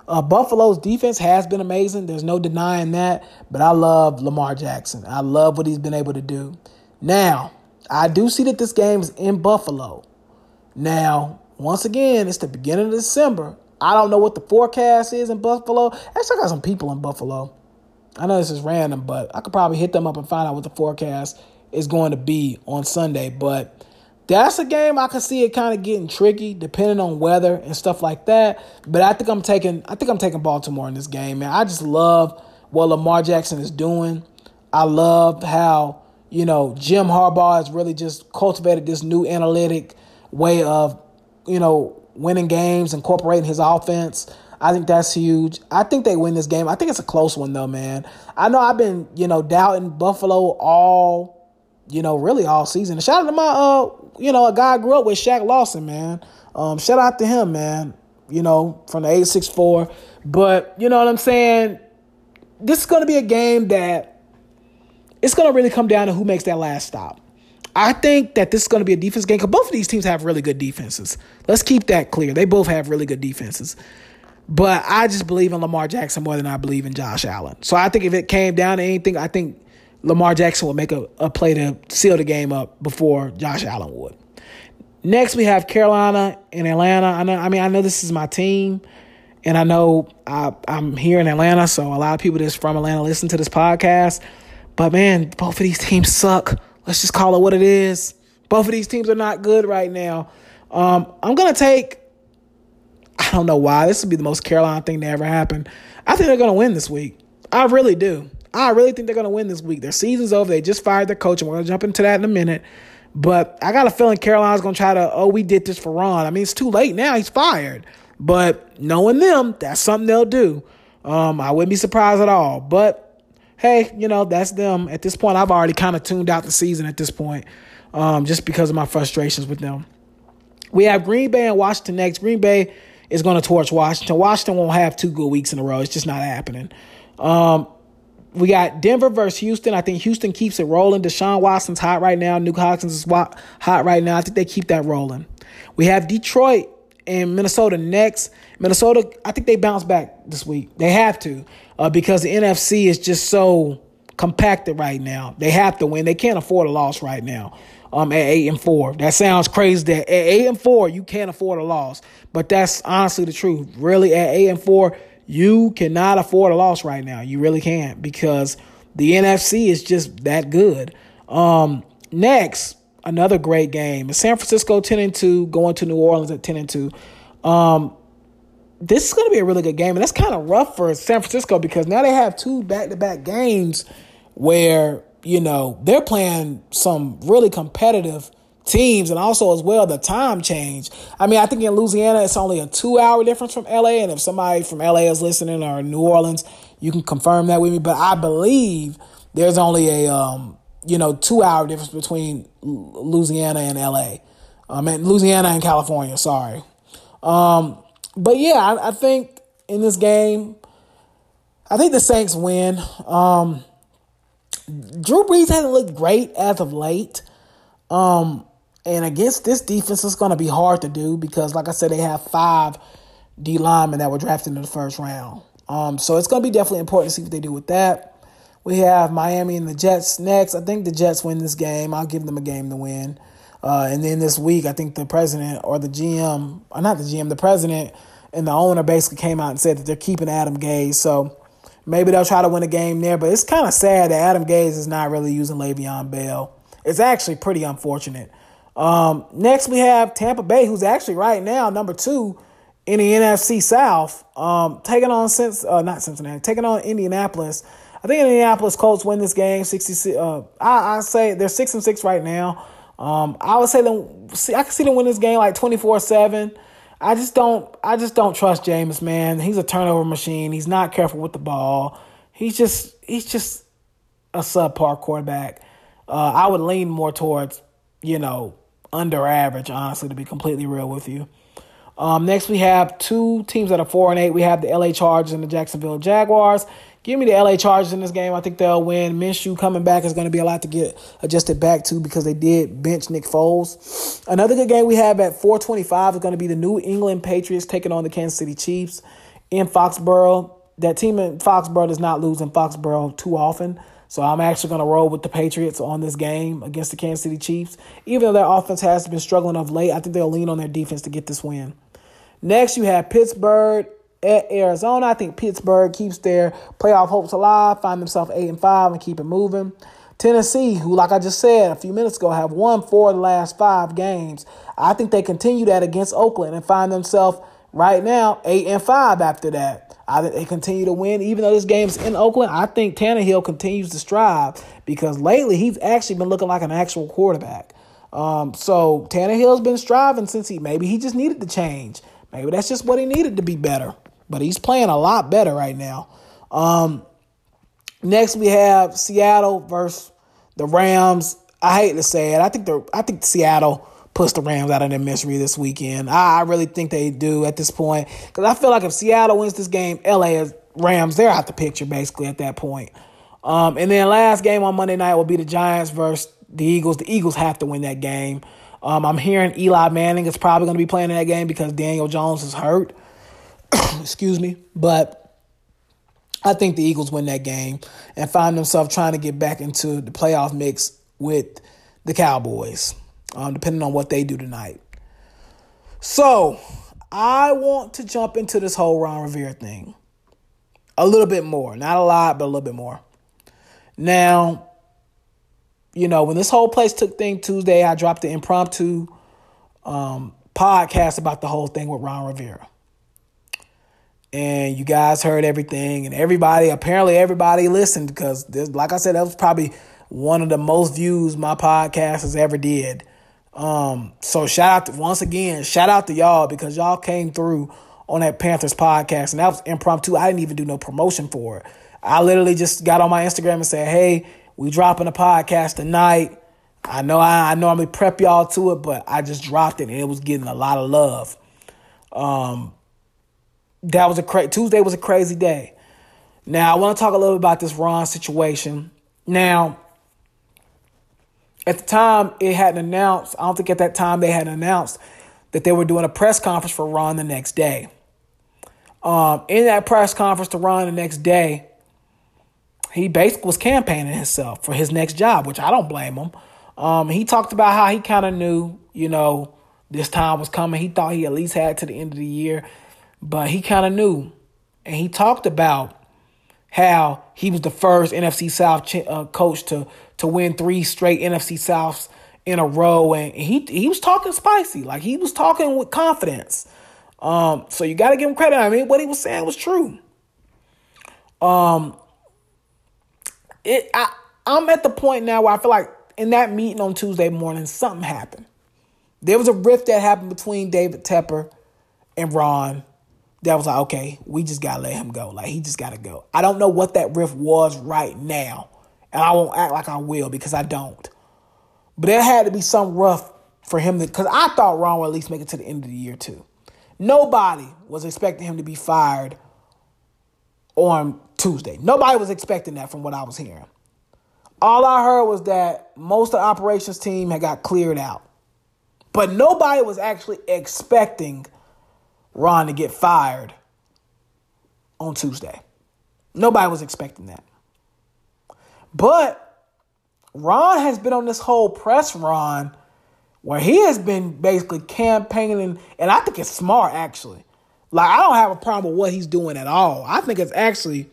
Uh, Buffalo's defense has been amazing. There's no denying that. But I love Lamar Jackson. I love what he's been able to do. Now, I do see that this game is in Buffalo. Now, once again, it's the beginning of December. I don't know what the forecast is in Buffalo. Actually, I got some people in Buffalo. I know this is random, but I could probably hit them up and find out what the forecast is going to be on Sunday. But that's a game I can see it kind of getting tricky depending on weather and stuff like that. But I think I'm taking I think I'm taking Baltimore in this game, man. I just love what Lamar Jackson is doing. I love how you know, Jim Harbaugh has really just cultivated this new analytic way of, you know, winning games, incorporating his offense. I think that's huge. I think they win this game. I think it's a close one though, man. I know I've been, you know, doubting Buffalo all, you know, really all season. Shout out to my uh, you know, a guy I grew up with, Shaq Lawson, man. Um, shout out to him, man. You know, from the 864. But you know what I'm saying? This is gonna be a game that it's gonna really come down to who makes that last stop. I think that this is going to be a defense game because both of these teams have really good defenses. Let's keep that clear. They both have really good defenses. But I just believe in Lamar Jackson more than I believe in Josh Allen. So I think if it came down to anything, I think Lamar Jackson would make a, a play to seal the game up before Josh Allen would. Next, we have Carolina and Atlanta. I know. I mean, I know this is my team, and I know I, I'm here in Atlanta, so a lot of people that's from Atlanta listen to this podcast. But man, both of these teams suck. Let's just call it what it is. Both of these teams are not good right now. Um, I'm gonna take I don't know why. This would be the most Carolina thing to ever happen. I think they're to win this week. I really do. I really think they're to win this week. Their season's over. They just fired their coach, and we're to jump into that in a minute. But I got a feeling Carolina's to try to, oh, we did this for Ron. I mean, it's too late now. He's fired. But knowing them, that's something they'll do. Um, I wouldn't be surprised at all. But hey, you know, that's them. At this point, I've already kind of tuned out the season at this point um, just because of my frustrations with them. We have Green Bay and Washington next. Green Bay is going to torch Washington. Washington won't have two good weeks in a row. It's just not happening. Um, we got Denver versus Houston. I think Houston keeps it rolling. Deshaun Watson's hot right now. Nuk Hopkins is hot right now. I think they keep that rolling. We have Detroit and Minnesota next. Minnesota, I think they bounce back this week. They have to uh, because the NFC is just so compacted right now. They have to win. They can't afford a loss right now um, at eight and four. That sounds crazy. That at eight and four, you can't afford a loss, but that's honestly the truth. Really, at eight and four, you cannot afford a loss right now. You really can't because the NFC is just that good. Um, next, another great game. San Francisco ten and two, going to New Orleans at ten and two. Um, this is going to be a really good game, and that's kind of rough for San Francisco because now they have two back to back games where you know, they're playing some really competitive teams and also as well the time change. I mean, I think in Louisiana it's only a two hour difference from LA. And if somebody from LA is listening or New Orleans, you can confirm that with me. But I believe there's only a um, you know, two hour difference between Louisiana and LA. I mean Louisiana and California, sorry. Um, but yeah, I, I think in this game, I think the Saints win. Um, Drew Brees hasn't looked great as of late. Um, and against this defense, it's going to be hard to do because, like I said, they have five D linemen that were drafted in the first round. Um, so it's going to be definitely important to see what they do with that. We have Miami and the Jets next. I think the Jets win this game. I'll give them a game to win. Uh, and then this week, I think the president or the GM, or not the GM, the president and the owner basically came out and said that they're keeping Adam Gase. So Maybe they'll try to win a game there, but it's kind of sad that Adam Gase is not really using Le'Veon Bell. It's actually pretty unfortunate. Um, next, we have Tampa Bay, who's actually right now number two in the NFC South, um, taking on since uh, not Cincinnati, taking on Indianapolis. I think the Indianapolis Colts win this game. Sixty six. Uh, I I say they're six and six right now. Um, I would say them. See, I can see them win this game like twenty four seven. I just don't I just don't trust Jameis. man. He's a turnover machine. He's not careful with the ball. He's just he's just a subpar quarterback. Uh, I would lean more towards, you know, under average, honestly, to be completely real with you. Um, next, we have two teams that are four and eight. We have the LA Chargers and the Jacksonville Jaguars. Give me the LA Chargers in this game. I think they'll win. Minshew coming back is going to be a lot to get adjusted back to because they did bench Nick Foles. Another good game we have at 425 is going to be the New England Patriots taking on the Kansas City Chiefs in Foxborough. That team in Foxborough does not lose in Foxborough too often. So I'm actually going to roll with the Patriots on this game against the Kansas City Chiefs. Even though their offense has been struggling of late, I think they'll lean on their defense to get this win. Next, you have Pittsburgh at Arizona. I think Pittsburgh keeps their playoff hopes alive, find themselves eight and five, and keep it moving. Tennessee, who, like I just said a few minutes ago, have won four of the last five games. I think they continue that against Oakland and find themselves right now eight and five after that. I think they continue to win, even though this game's in Oakland. I think Tannehill continues to strive because lately he's actually been looking like an actual quarterback. Um, so Tannehill's been striving since he maybe he just needed to change. Maybe that's just what he needed to be better. But he's playing a lot better right now. Um, next we have Seattle versus the Rams. I hate to say it. I think the I think Seattle puts the Rams out of their misery this weekend. I, I really think they do at this point because I feel like if Seattle wins this game, LA is Rams. They're out the picture basically at that point. Um, and then last game on Monday night will be the Giants versus the Eagles. The Eagles have to win that game. Um, I'm hearing Eli Manning is probably going to be playing in that game because Daniel Jones is hurt. Excuse me, but I think the Eagles win that game and find themselves trying to get back into the playoff mix with the Cowboys, um, depending on what they do tonight. So I want to jump into this whole Ron Rivera thing a little bit more, not a lot, but a little bit more. Now, you know, when this whole place took thing Tuesday, I dropped the impromptu um, podcast about the whole thing with Ron Rivera and you guys heard everything and everybody apparently everybody listened because this like i said that was probably one of the most views my podcast has ever did. Um, so shout out to once again shout out to y'all because y'all came through on that panthers podcast and that was impromptu. I didn't even do no promotion for it. I literally just got on my instagram and said hey we dropping a podcast tonight. I know i, I normally prep y'all to it but i just dropped it and it was getting a lot of love. Um, that was a cra- Tuesday was a crazy day. Now I want to talk a little bit about this Ron situation. Now, at the time it hadn't announced. I don't think at that time they had announced that they were doing a press conference for Ron the next day. Um, in that press conference to Ron the next day, he basically was campaigning himself for his next job, which I don't blame him. Um, he talked about how he kind of knew, you know, this time was coming. He thought he at least had to the end of the year but he kind of knew. And he talked about how he was the first NFC South uh, coach to to win three straight NFC Souths in a row, and he he was talking spicy, like he was talking with confidence. Um, so you got to give him credit. I mean, what he was saying was true. Um, it I I'm at the point now where I feel like in that meeting on Tuesday morning, something happened. There was a rift that happened between David Tepper and Ron that was like, okay, we just gotta let him go. Like he just gotta go. I don't know what that riff was right now. And I won't act like I will because I don't. But there had to be some rough for him to because I thought Ron would at least make it to the end of the year too. Nobody was expecting him to be fired on Tuesday. Nobody was expecting that from what I was hearing. All I heard was that most of the operations team had got cleared out. But nobody was actually expecting Ron to get fired on Tuesday. Nobody was expecting that. But Ron has been on this whole press run where he has been basically campaigning, and I think it's smart actually. Like, I don't have a problem with what he's doing at all. I think it's actually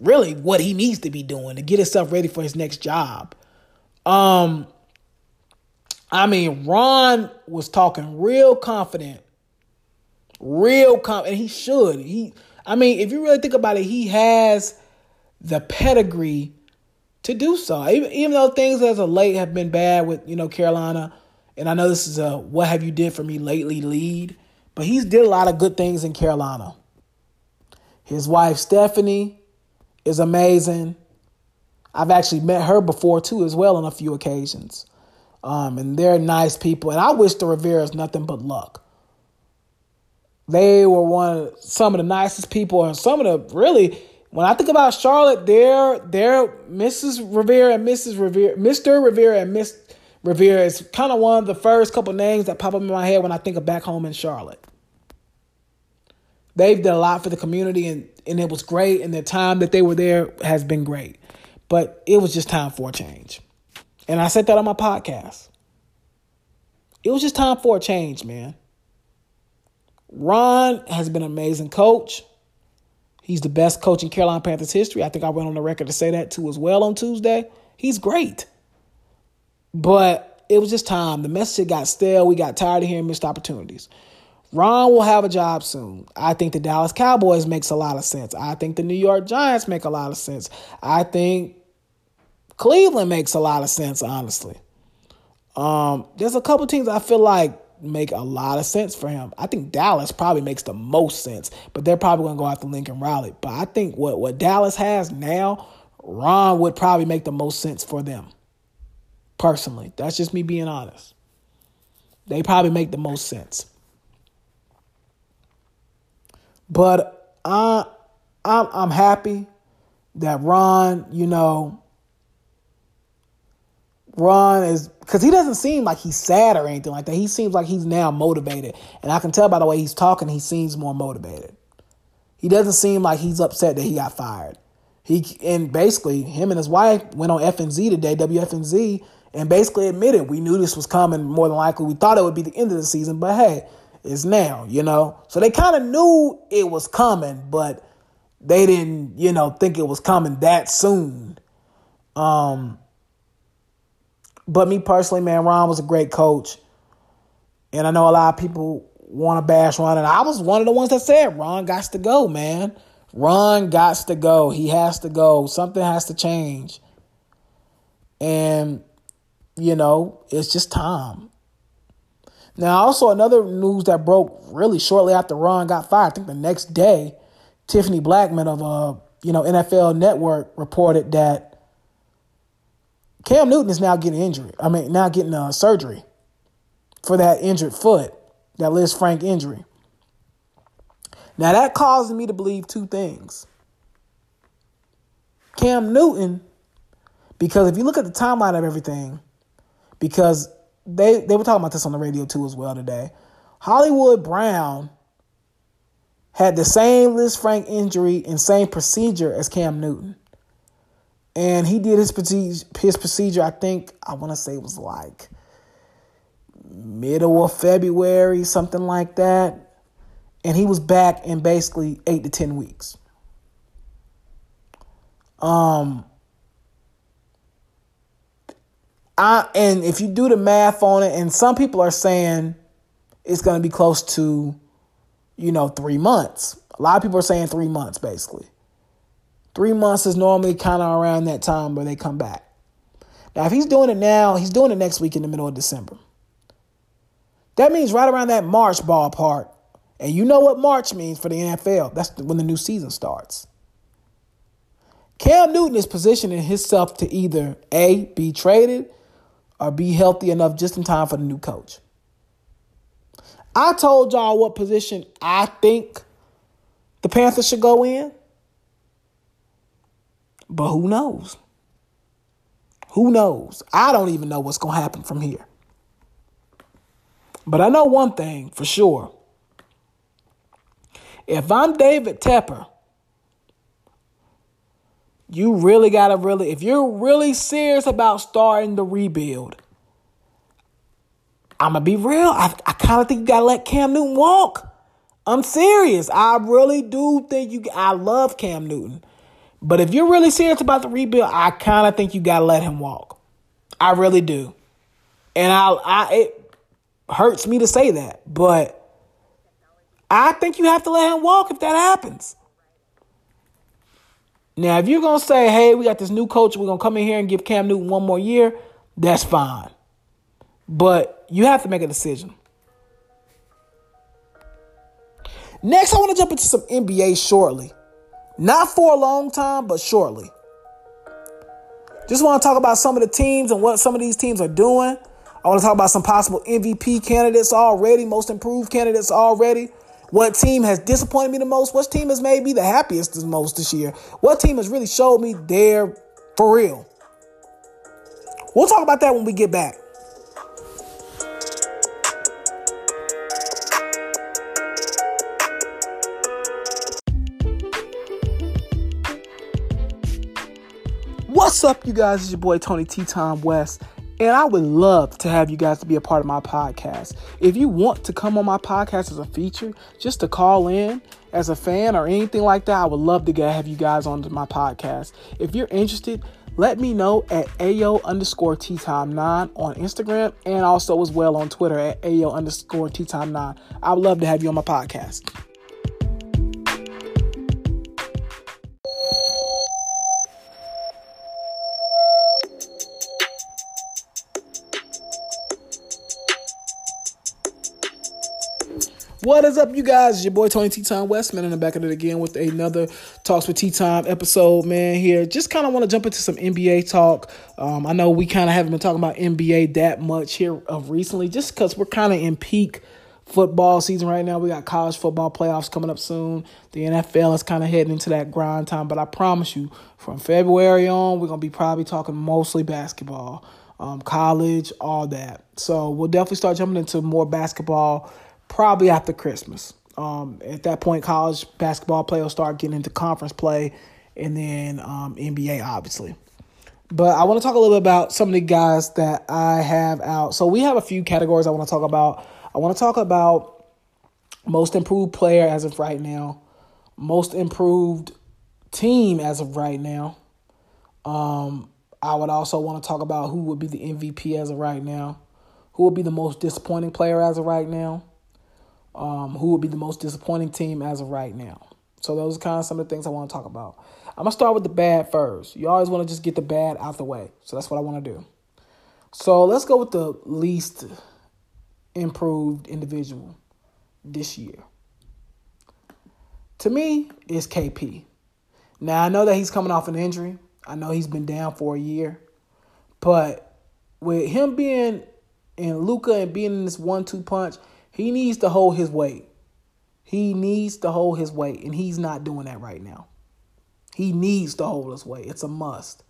really what he needs to be doing to get himself ready for his next job. Um, I mean, Ron was talking real confident real comp, and he should. He, I mean, if you really think about it, he has the pedigree to do so. Even, even though things as of late have been bad with you know Carolina, and I know this is a what have you did for me lately lead, but he's did a lot of good things in Carolina. His wife Stephanie is amazing. I've actually met her before too, as well, on a few occasions. Um, and they're nice people, and I wish the Riveras nothing but luck. They were one of some of the nicest people, and some of the really. When I think about Charlotte, they're they're Mrs. Rivera and Mrs. Rivera, Mr. Rivera and Miss Rivera is kind of one of the first couple names that pop up in my head when I think of back home in Charlotte. They've done a lot for the community, and and it was great. And the time that they were there has been great, but it was just time for a change. And I said that on my podcast. It was just time for a change, man. Ron has been an amazing coach. He's the best coach in Carolina Panthers history. I think I went on the record to say that too as well on Tuesday. He's great. But it was just time. The message got stale. We got tired of hearing missed opportunities. Ron will have a job soon. I think the Dallas Cowboys makes a lot of sense. I think the New York Giants make a lot of sense. I think Cleveland makes a lot of sense, honestly. Um, there's a couple teams I feel like make a lot of sense for him. I think Dallas probably makes the most sense, but they're probably going to go after Lincoln Riley. But I think what, what Dallas has now, Ron would probably make the most sense for them. Personally, that's just me being honest. They probably make the most sense. But I, I'm, I'm happy that Ron, you know, Ron is because he doesn't seem like he's sad or anything like that. He seems like he's now motivated, and I can tell by the way he's talking, he seems more motivated. He doesn't seem like he's upset that he got fired. He and basically him and his wife went on FNZ today, WFNZ, and basically admitted we knew this was coming more than likely. We thought it would be the end of the season, but hey, it's now, you know. So they kind of knew it was coming, but they didn't, you know, think it was coming that soon. Um, but me personally, man, Ron was a great coach. And I know a lot of people want to bash Ron. And I was one of the ones that said Ron got to go, man. Ron got to go. He has to go. Something has to change. And, you know, it's just time. Now, also another news that broke really shortly after Ron got fired, I think the next day, Tiffany Blackmon of uh, you know, NFL Network reported that Cam Newton is now getting injury. I mean, now getting uh, surgery for that injured foot, that Liz Lisfranc injury. Now that caused me to believe two things. Cam Newton, because if you look at the timeline of everything, because they they were talking about this on the radio too as well today. Hollywood Brown had the same Liz Lisfranc injury and same procedure as Cam Newton. And he did his procedure, his procedure, I think, I want to say it was like middle of February, something like that. And he was back in basically eight to 10 weeks. Um, I, and if you do the math on it, and some people are saying it's going to be close to, you know, three months. A lot of people are saying three months, basically. Three months is normally kind of around that time where they come back. Now, if he's doing it now, he's doing it next week in the middle of December. That means right around that March ballpark. And you know what March means for the NFL. That's when the new season starts. Cam Newton is positioning himself to either A, be traded or be healthy enough just in time for the new coach. I told y'all what position I think the Panthers should go in. But who knows? Who knows? I don't even know what's going to happen from here. But I know one thing for sure. If I'm David Tepper, you really got to really, if you're really serious about starting the rebuild, I'm going to be real. I, I kind of think you got to let Cam Newton walk. I'm serious. I really do think you, I love Cam Newton. But if you're really serious about the rebuild, I kind of think you got to let him walk. I really do. And I, I, it hurts me to say that, but I think you have to let him walk if that happens. Now, if you're going to say, hey, we got this new coach, we're going to come in here and give Cam Newton one more year, that's fine. But you have to make a decision. Next, I want to jump into some NBA shortly. Not for a long time, but shortly. Just want to talk about some of the teams and what some of these teams are doing. I want to talk about some possible MVP candidates already, most improved candidates already. What team has disappointed me the most? What team has made me the happiest the most this year? What team has really showed me they're for real? We'll talk about that when we get back. What's up, you guys? It's your boy Tony T. Tom West, and I would love to have you guys to be a part of my podcast. If you want to come on my podcast as a feature, just to call in as a fan or anything like that, I would love to have you guys on my podcast. If you're interested, let me know at AO underscore T Time 9 on Instagram and also as well on Twitter at AO underscore T Time 9. I would love to have you on my podcast. What is up, you guys? It's your boy Tony T Time Westman, and I'm back at it again with another Talks with T Time episode, man. Here, just kind of want to jump into some NBA talk. Um, I know we kind of haven't been talking about NBA that much here of recently, just because we're kind of in peak football season right now. We got college football playoffs coming up soon. The NFL is kind of heading into that grind time, but I promise you, from February on, we're gonna be probably talking mostly basketball, um, college, all that. So we'll definitely start jumping into more basketball probably after Christmas. Um, at that point, college basketball play will start getting into conference play, and then um, NBA, obviously. But I want to talk a little bit about some of the guys that I have out. So we have a few categories I want to talk about. I want to talk about most improved player as of right now, most improved team as of right now. Um, I would also want to talk about who would be the MVP as of right now, who would be the most disappointing player as of right now, um, who would be the most disappointing team as of right now. So those are kind of some of the things I want to talk about. I'm gonna start with the bad first. You always want to just get the bad out the way. So that's what I want to do. So let's go with the least improved individual this year. To me, is KP. Now I know that he's coming off an injury. I know he's been down for a year, but with him being and Luka and being in this one-two punch, he needs to hold his weight. He needs to hold his weight, and he's not doing that right now. He needs to hold his weight. It's a must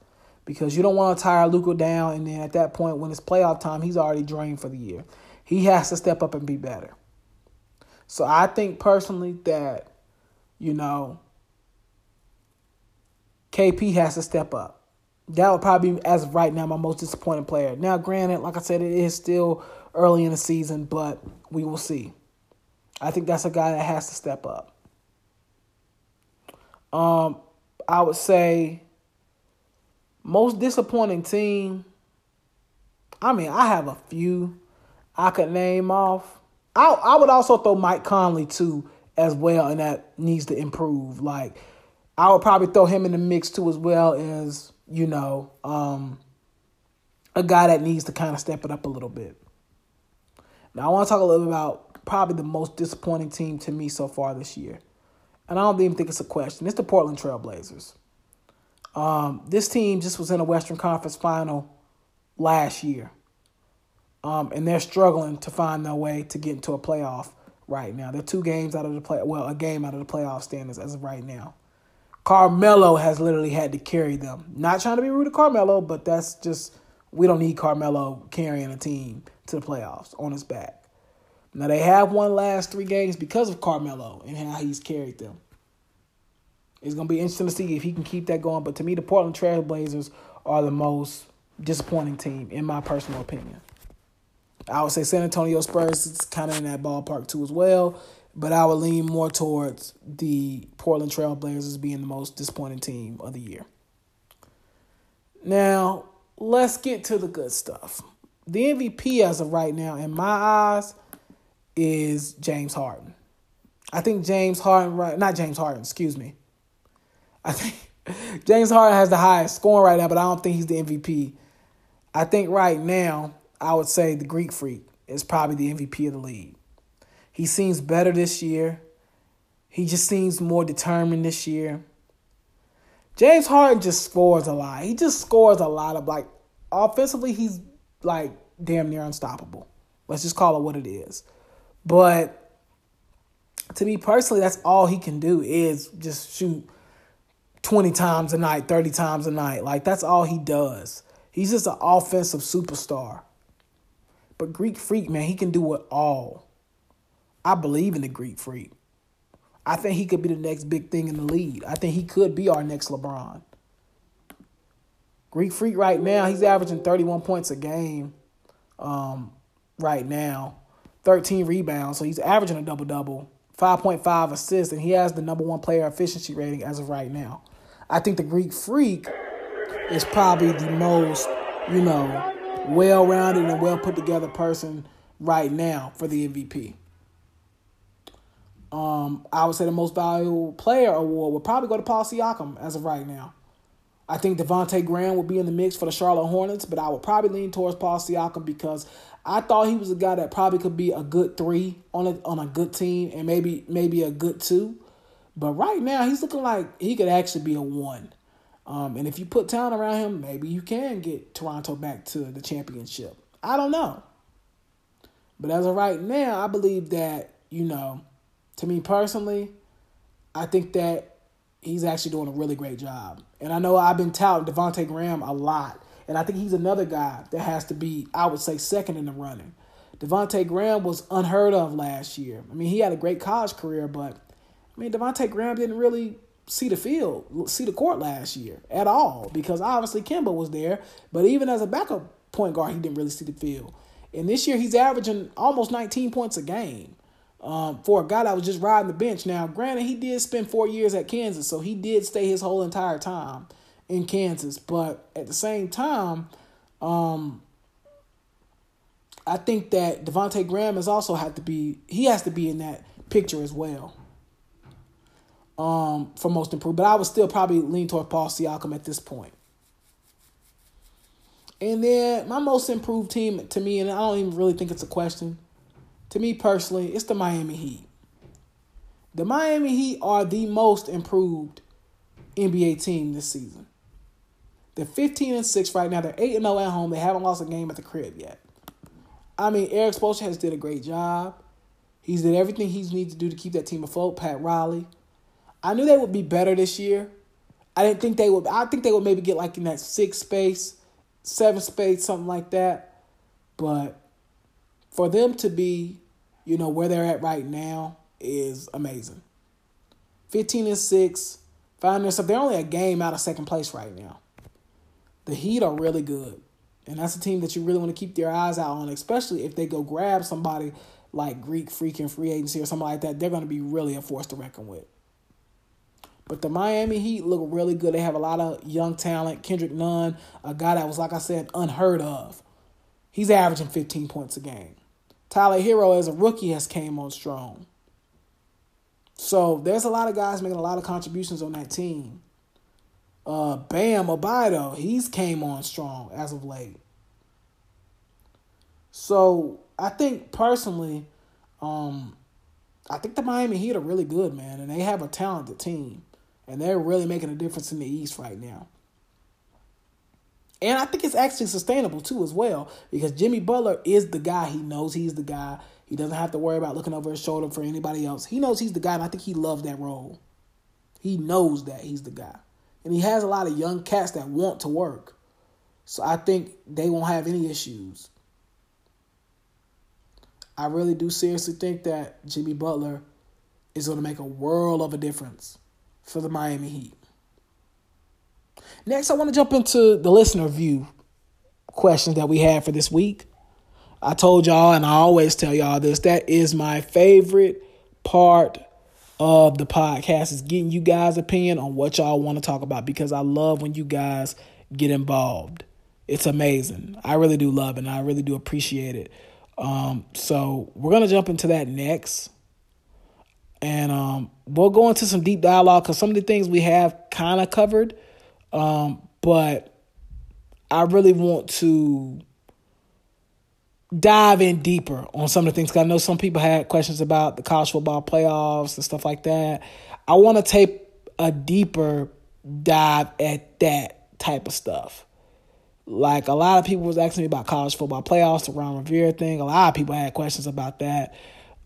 because you don't want to tire Luka down, and then at that point, when it's playoff time, he's already drained for the year. He has to step up and be better. So I think personally that, you know, KP has to step up. That would probably be, as of right now, my most disappointing player. Now, granted, like I said, it is still early in the season, but we will see. I think that's a guy that has to step up. Um, I would say most disappointing team. I mean, I have a few I could name off. I I would also throw Mike Conley too as well, and that needs to improve. Like I would probably throw him in the mix too, as well as you know, um, a guy that needs to kind of step it up a little bit. Now, I want to talk a little bit about probably the most disappointing team to me so far this year. And I don't even think it's a question. It's the Portland Trailblazers. Um, this team just was in a Western Conference final last year. Um, and they're struggling to find their way to get into a playoff right now. They're two games out of the play well, a game out of the playoff standings as of right now. Carmelo has literally had to carry them. Not trying to be rude to Carmelo, but that's just we don't need Carmelo carrying a team to the playoffs on his back. Now they have won last three games because of Carmelo and how he's carried them. It's gonna be interesting to see if he can keep that going. But to me, the Portland Trailblazers are the most disappointing team, in my personal opinion. I would say San Antonio Spurs is kind of in that ballpark too as well, but I would lean more towards the Portland Trailblazers being the most disappointing team of the year. Now, let's get to the good stuff. The MVP as of right now, in my eyes, is James Harden. I think James Harden, right? Not James Harden, excuse me. I think James Harden has the highest scoring right now, but I don't think he's the MVP. I think right now, I would say the Greek Freak is probably the MVP of the league. He seems better this year. He just seems more determined this year. James Harden just scores a lot. He just scores a lot of like offensively, he's like damn near unstoppable. Let's just call it what it is. But to me personally, that's all he can do is just shoot 20 times a night, 30 times a night. Like that's all he does. He's just an offensive superstar. But Greek Freak, man, he can do it all. I believe in the Greek Freak. I think he could be the next big thing in the league. I think he could be our next LeBron. Greek Freak right now, he's averaging 31 points a game um, right now, 13 rebounds. So he's averaging a double double, 5.5 assists, and he has the number one player efficiency rating as of right now. I think the Greek Freak is probably the most, you know, well rounded and well put together person right now for the MVP. Um, I would say the most valuable player award would probably go to Paul Siakam as of right now. I think Devonte Graham would be in the mix for the Charlotte Hornets, but I would probably lean towards Paul Siakam because I thought he was a guy that probably could be a good three on a on a good team and maybe maybe a good two. But right now he's looking like he could actually be a one. Um, and if you put talent around him, maybe you can get Toronto back to the championship. I don't know. But as of right now, I believe that, you know, to me personally, I think that he's actually doing a really great job. And I know I've been touting Devonte Graham a lot. And I think he's another guy that has to be, I would say, second in the running. Devonte Graham was unheard of last year. I mean, he had a great college career, but I mean, Devonte Graham didn't really see the field, see the court last year at all because obviously Kemba was there. But even as a backup point guard, he didn't really see the field. And this year, he's averaging almost 19 points a game um, for a guy that was just riding the bench. Now, granted, he did spend four years at Kansas, so he did stay his whole entire time in Kansas. But at the same time, um, I think that Devonte Graham has also had to be he has to be in that picture as well um, for most improved. But I would still probably lean toward Paul Siakam at this point. And then my most improved team to me, and I don't even really think it's a question. To me personally, it's the Miami Heat. The Miami Heat are the most improved NBA team this season. They're 15 and 6 right now. They're 8 and 0 at home. They haven't lost a game at the crib yet. I mean, Erik Spoelstra has did a great job. He's did everything he's needed to do to keep that team afloat. Pat Riley, I knew they would be better this year. I didn't think they would. I think they would maybe get like in that six space, seven space, something like that. But for them to be, you know, where they're at right now is amazing. 15 and 6, find themselves. They're only a game out of second place right now. The Heat are really good. And that's a team that you really want to keep your eyes out on, especially if they go grab somebody like Greek freaking free agency or something like that. They're going to be really a force to reckon with. But the Miami Heat look really good. They have a lot of young talent. Kendrick Nunn, a guy that was, like I said, unheard of. He's averaging 15 points a game. Tyler Herro as a rookie, has came on strong. So there's a lot of guys making a lot of contributions on that team. Uh, Bam Abido, he's came on strong as of late. So I think personally, um, I think the Miami Heat are really good, man, and they have a talented team and they're really making a difference in the East right now. And I think it's actually sustainable too, as well, because Jimmy Butler is the guy. He knows he's the guy. He doesn't have to worry about looking over his shoulder for anybody else. He knows he's the guy, and I think he loves that role. He knows that he's the guy. And he has a lot of young cats that want to work. So I think they won't have any issues. I really do seriously think that Jimmy Butler is going to make a world of a difference for the Miami Heat. Next, I want to jump into the listener view questions that we had for this week. I told y'all, and I always tell y'all this, that is my favorite part of the podcast is getting you guys' opinion on what y'all want to talk about because I love when you guys get involved. It's amazing. I really do love it and I really do appreciate it. Um, so we're gonna jump into that next and um, we'll go into some deep dialogue because some of the things we have kind of covered, um, but I really want to dive in deeper on some of the things. Cause I know some people had questions about the college football playoffs and stuff like that. I want to take a deeper dive at that type of stuff. Like a lot of people was asking me about college football playoffs, the Ron Rivera thing. A lot of people had questions about that.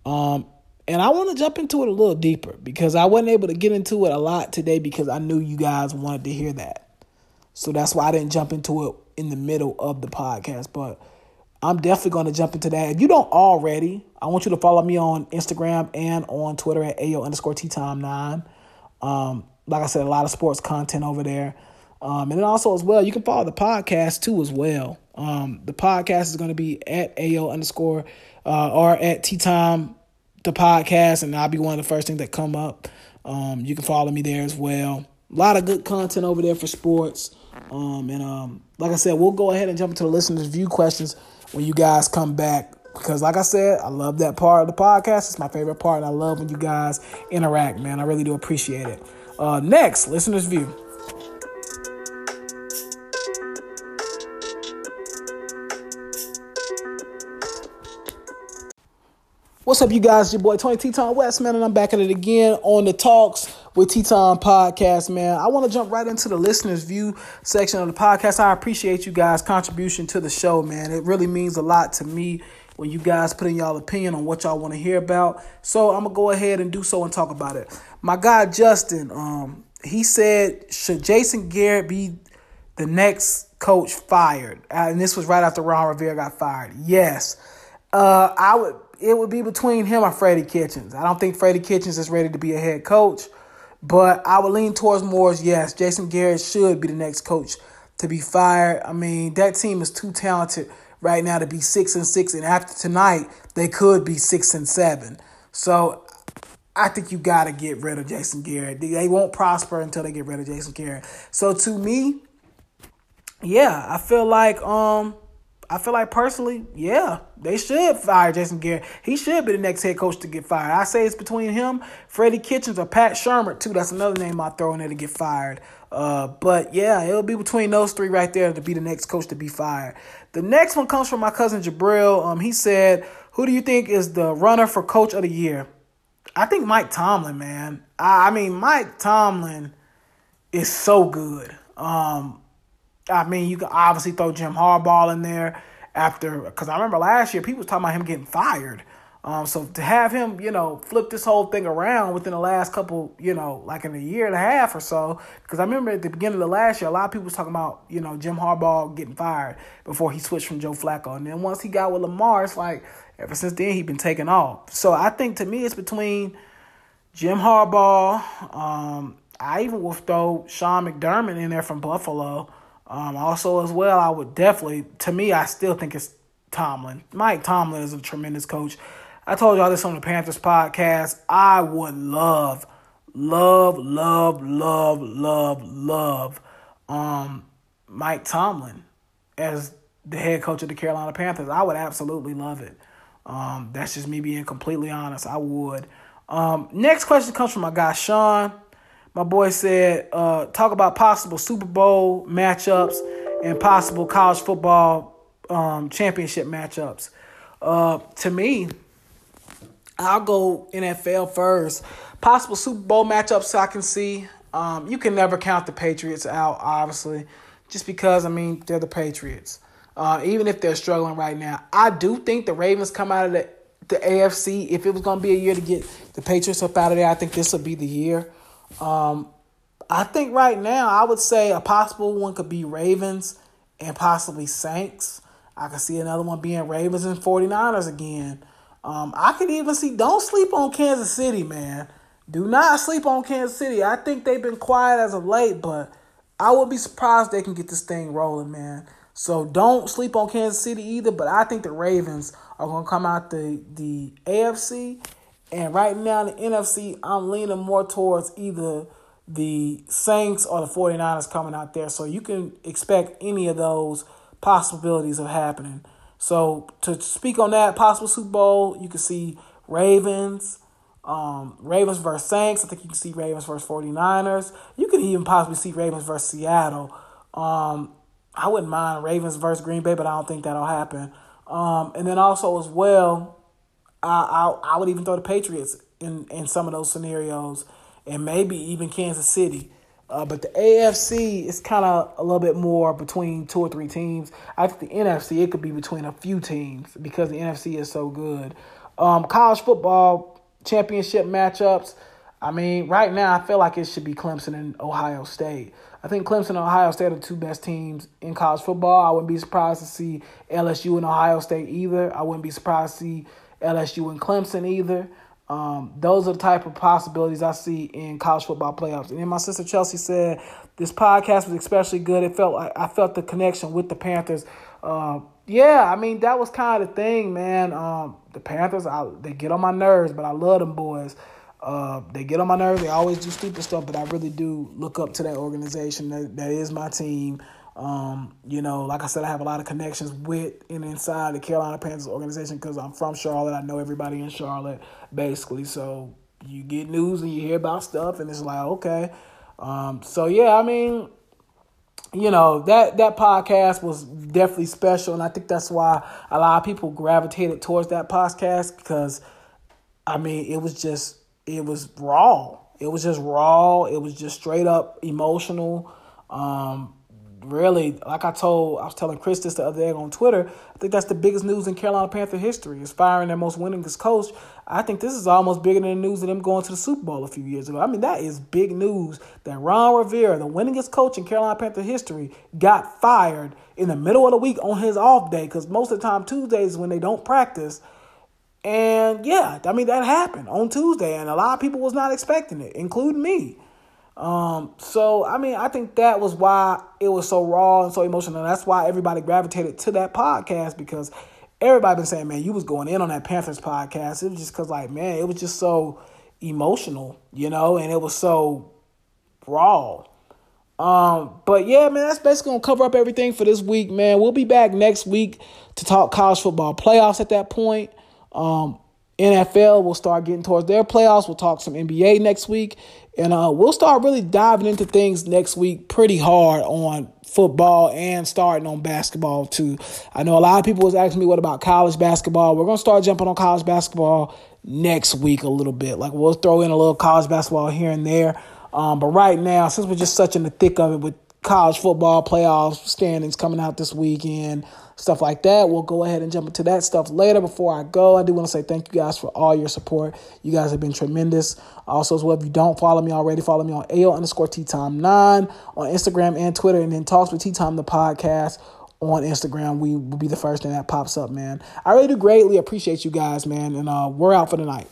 Um, and I want to jump into it a little deeper because I wasn't able to get into it a lot today because I knew you guys wanted to hear that. So that's why I didn't jump into it in the middle of the podcast. But I'm definitely going to jump into that. If you don't already, I want you to follow me on Instagram and on Twitter at AO underscore T Time 9. Um, like I said, a lot of sports content over there. Um, and then also as well, you can follow the podcast too as well. Um, the podcast is going to be at AO underscore uh, or at T Time the podcast, and I'll be one of the first things that come up. Um, you can follow me there as well. A lot of good content over there for sports. Um, and um, like I said, we'll go ahead and jump into the listeners' view questions when you guys come back. Because, like I said, I love that part of the podcast. It's my favorite part. And I love when you guys interact, man. I really do appreciate it. Uh, next, listeners' view. What's up, you guys? Your boy Tony Teton West, man, and I'm back at it again on the Talks with T Time podcast, man. I want to jump right into the listeners' view section of the podcast. I appreciate you guys' contribution to the show, man. It really means a lot to me when you guys put in y'all opinion on what y'all want to hear about. So I'm gonna go ahead and do so and talk about it. My guy Justin, um, he said, should Jason Garrett be the next coach fired? Uh, and this was right after Ron Rivera got fired. Yes. Uh, I would it would be between him or Freddie Kitchens. I don't think Freddie Kitchens is ready to be a head coach, but I would lean towards more as yes, Jason Garrett should be the next coach to be fired. I mean, that team is too talented right now to be six and six, and after tonight, they could be six and seven. So I think you got to get rid of Jason Garrett. They won't prosper until they get rid of Jason Garrett. So to me, yeah, I feel like um I feel like personally, yeah, they should fire Jason Garrett. He should be the next head coach to get fired. I say it's between him, Freddie Kitchens, or Pat Shurmur too. That's another name I throw in there to get fired. Uh, but yeah, it'll be between those three right there to be the next coach to be fired. The next one comes from my cousin Jabril. Um, he said, "Who do you think is the runner for coach of the year?" I think Mike Tomlin, man. I, I mean, Mike Tomlin is so good. Um, I mean, you can obviously throw Jim Harbaugh in there after, because I remember last year people was talking about him getting fired. Um, so to have him, you know, flip this whole thing around within the last couple, you know, like in a year and a half or so, because I remember at the beginning of the last year, a lot of people was talking about, you know, Jim Harbaugh getting fired before he switched from Joe Flacco, and then once he got with Lamar, it's like ever since then he been taking off. So I think to me it's between Jim Harbaugh. Um, I even will throw Sean McDermott in there from Buffalo. Um, also, as well, I would definitely, to me, I still think it's Tomlin. Mike Tomlin is a tremendous coach. I told y'all this on the Panthers podcast. I would love, love, love, love, love, love um, Mike Tomlin as the head coach of the Carolina Panthers. I would absolutely love it. Um, that's just me being completely honest. I would. Um, next question comes from my guy Sean. My boy said, uh, talk about possible Super Bowl matchups and possible college football um, championship matchups. Uh, to me, I'll go NFL first. Possible Super Bowl matchups I can see. Um, you can never count the Patriots out, obviously, just because, I mean, they're the Patriots. Uh, even if they're struggling right now. I do think the Ravens come out of the, the AFC. If it was going to be a year to get the Patriots up out of there, I think this will be the year. Um, I think right now I would say a possible one could be Ravens and possibly Saints. I could see another one being Ravens and 49ers again. Um, I could even see don't sleep on Kansas City, man. Do not sleep on Kansas City. I think they've been quiet as of late, but I would be surprised they can get this thing rolling, man. So don't sleep on Kansas City either, but I think the Ravens are gonna come out the the AFC and right now in the NFC, I'm leaning more towards either the Saints or the 49ers coming out there. So you can expect any of those possibilities of happening. So to speak on that possible Super Bowl, you can see Ravens, um, Ravens versus Saints. I think you can see Ravens versus 49ers. You could even possibly see Ravens versus Seattle. Um, I wouldn't mind Ravens versus Green Bay, but I don't think that'll happen. Um, and then also as well, I, I, I would even throw the Patriots in, in some of those scenarios, and maybe even Kansas City. Uh, but the AFC is kind of a little bit more between two or three teams. I think the NFC it could be between a few teams because the NFC is so good. Um, college football championship matchups. I mean, right now I feel like it should be Clemson and Ohio State. I think Clemson and Ohio State are the two best teams in college football. I wouldn't be surprised to see LSU and Ohio State either. I wouldn't be surprised to see LSU and Clemson either. Um, those are the type of possibilities I see in college football playoffs. And then my sister Chelsea said this podcast was especially good. It felt like I felt the connection with the Panthers. Uh, yeah, I mean that was kind of the thing, man. Um, the Panthers, I, they get on my nerves, but I love them boys. Uh, they get on my nerves. They always do stupid stuff, but I really do look up to that organization. That, that is my team. Um, you know, like I said, I have a lot of connections with and inside the Carolina Panthers organization because I'm from Charlotte. I know everybody in Charlotte, basically. So you get news and you hear about stuff, and it's like, okay. Um, so yeah, I mean, you know that that podcast was definitely special, and I think that's why a lot of people gravitated towards that podcast because I mean, it was just it was raw. It was just raw. It was just straight up emotional. Um, really, like I told, I was telling Chris this the other day on Twitter. I think that's the biggest news in Carolina Panther history. Is firing their most winningest coach. I think this is almost bigger than the news of them going to the Super Bowl a few years ago. I mean, that is big news that Ron Rivera, the winningest coach in Carolina Panther history, got fired in the middle of the week on his off day. Because most of the time Tuesdays when they don't practice. And yeah, I mean that happened on Tuesday, and a lot of people was not expecting it, including me. Um, so I mean, I think that was why it was so raw and so emotional. And that's why everybody gravitated to that podcast because everybody been saying, man, you was going in on that Panthers podcast. It was just cause like, man, it was just so emotional, you know, and it was so raw. Um, but yeah, man, that's basically gonna cover up everything for this week, man. We'll be back next week to talk college football playoffs at that point. Um, NFL will start getting towards their playoffs. We'll talk some NBA next week. And uh, we'll start really diving into things next week pretty hard on football and starting on basketball too. I know a lot of people was asking me what about college basketball. We're gonna start jumping on college basketball next week a little bit. Like we'll throw in a little college basketball here and there. Um, but right now, since we're just such in the thick of it with college football playoffs standings coming out this weekend, stuff like that. We'll go ahead and jump into that stuff later. Before I go, I do want to say thank you guys for all your support. You guys have been tremendous. Also, as well, if you don't follow me already, follow me on AO underscore T Time 9 on Instagram and Twitter, and then Talks with T Time the podcast on Instagram. We will be the first thing that pops up, man. I really do greatly appreciate you guys, man. And uh, we're out for the night.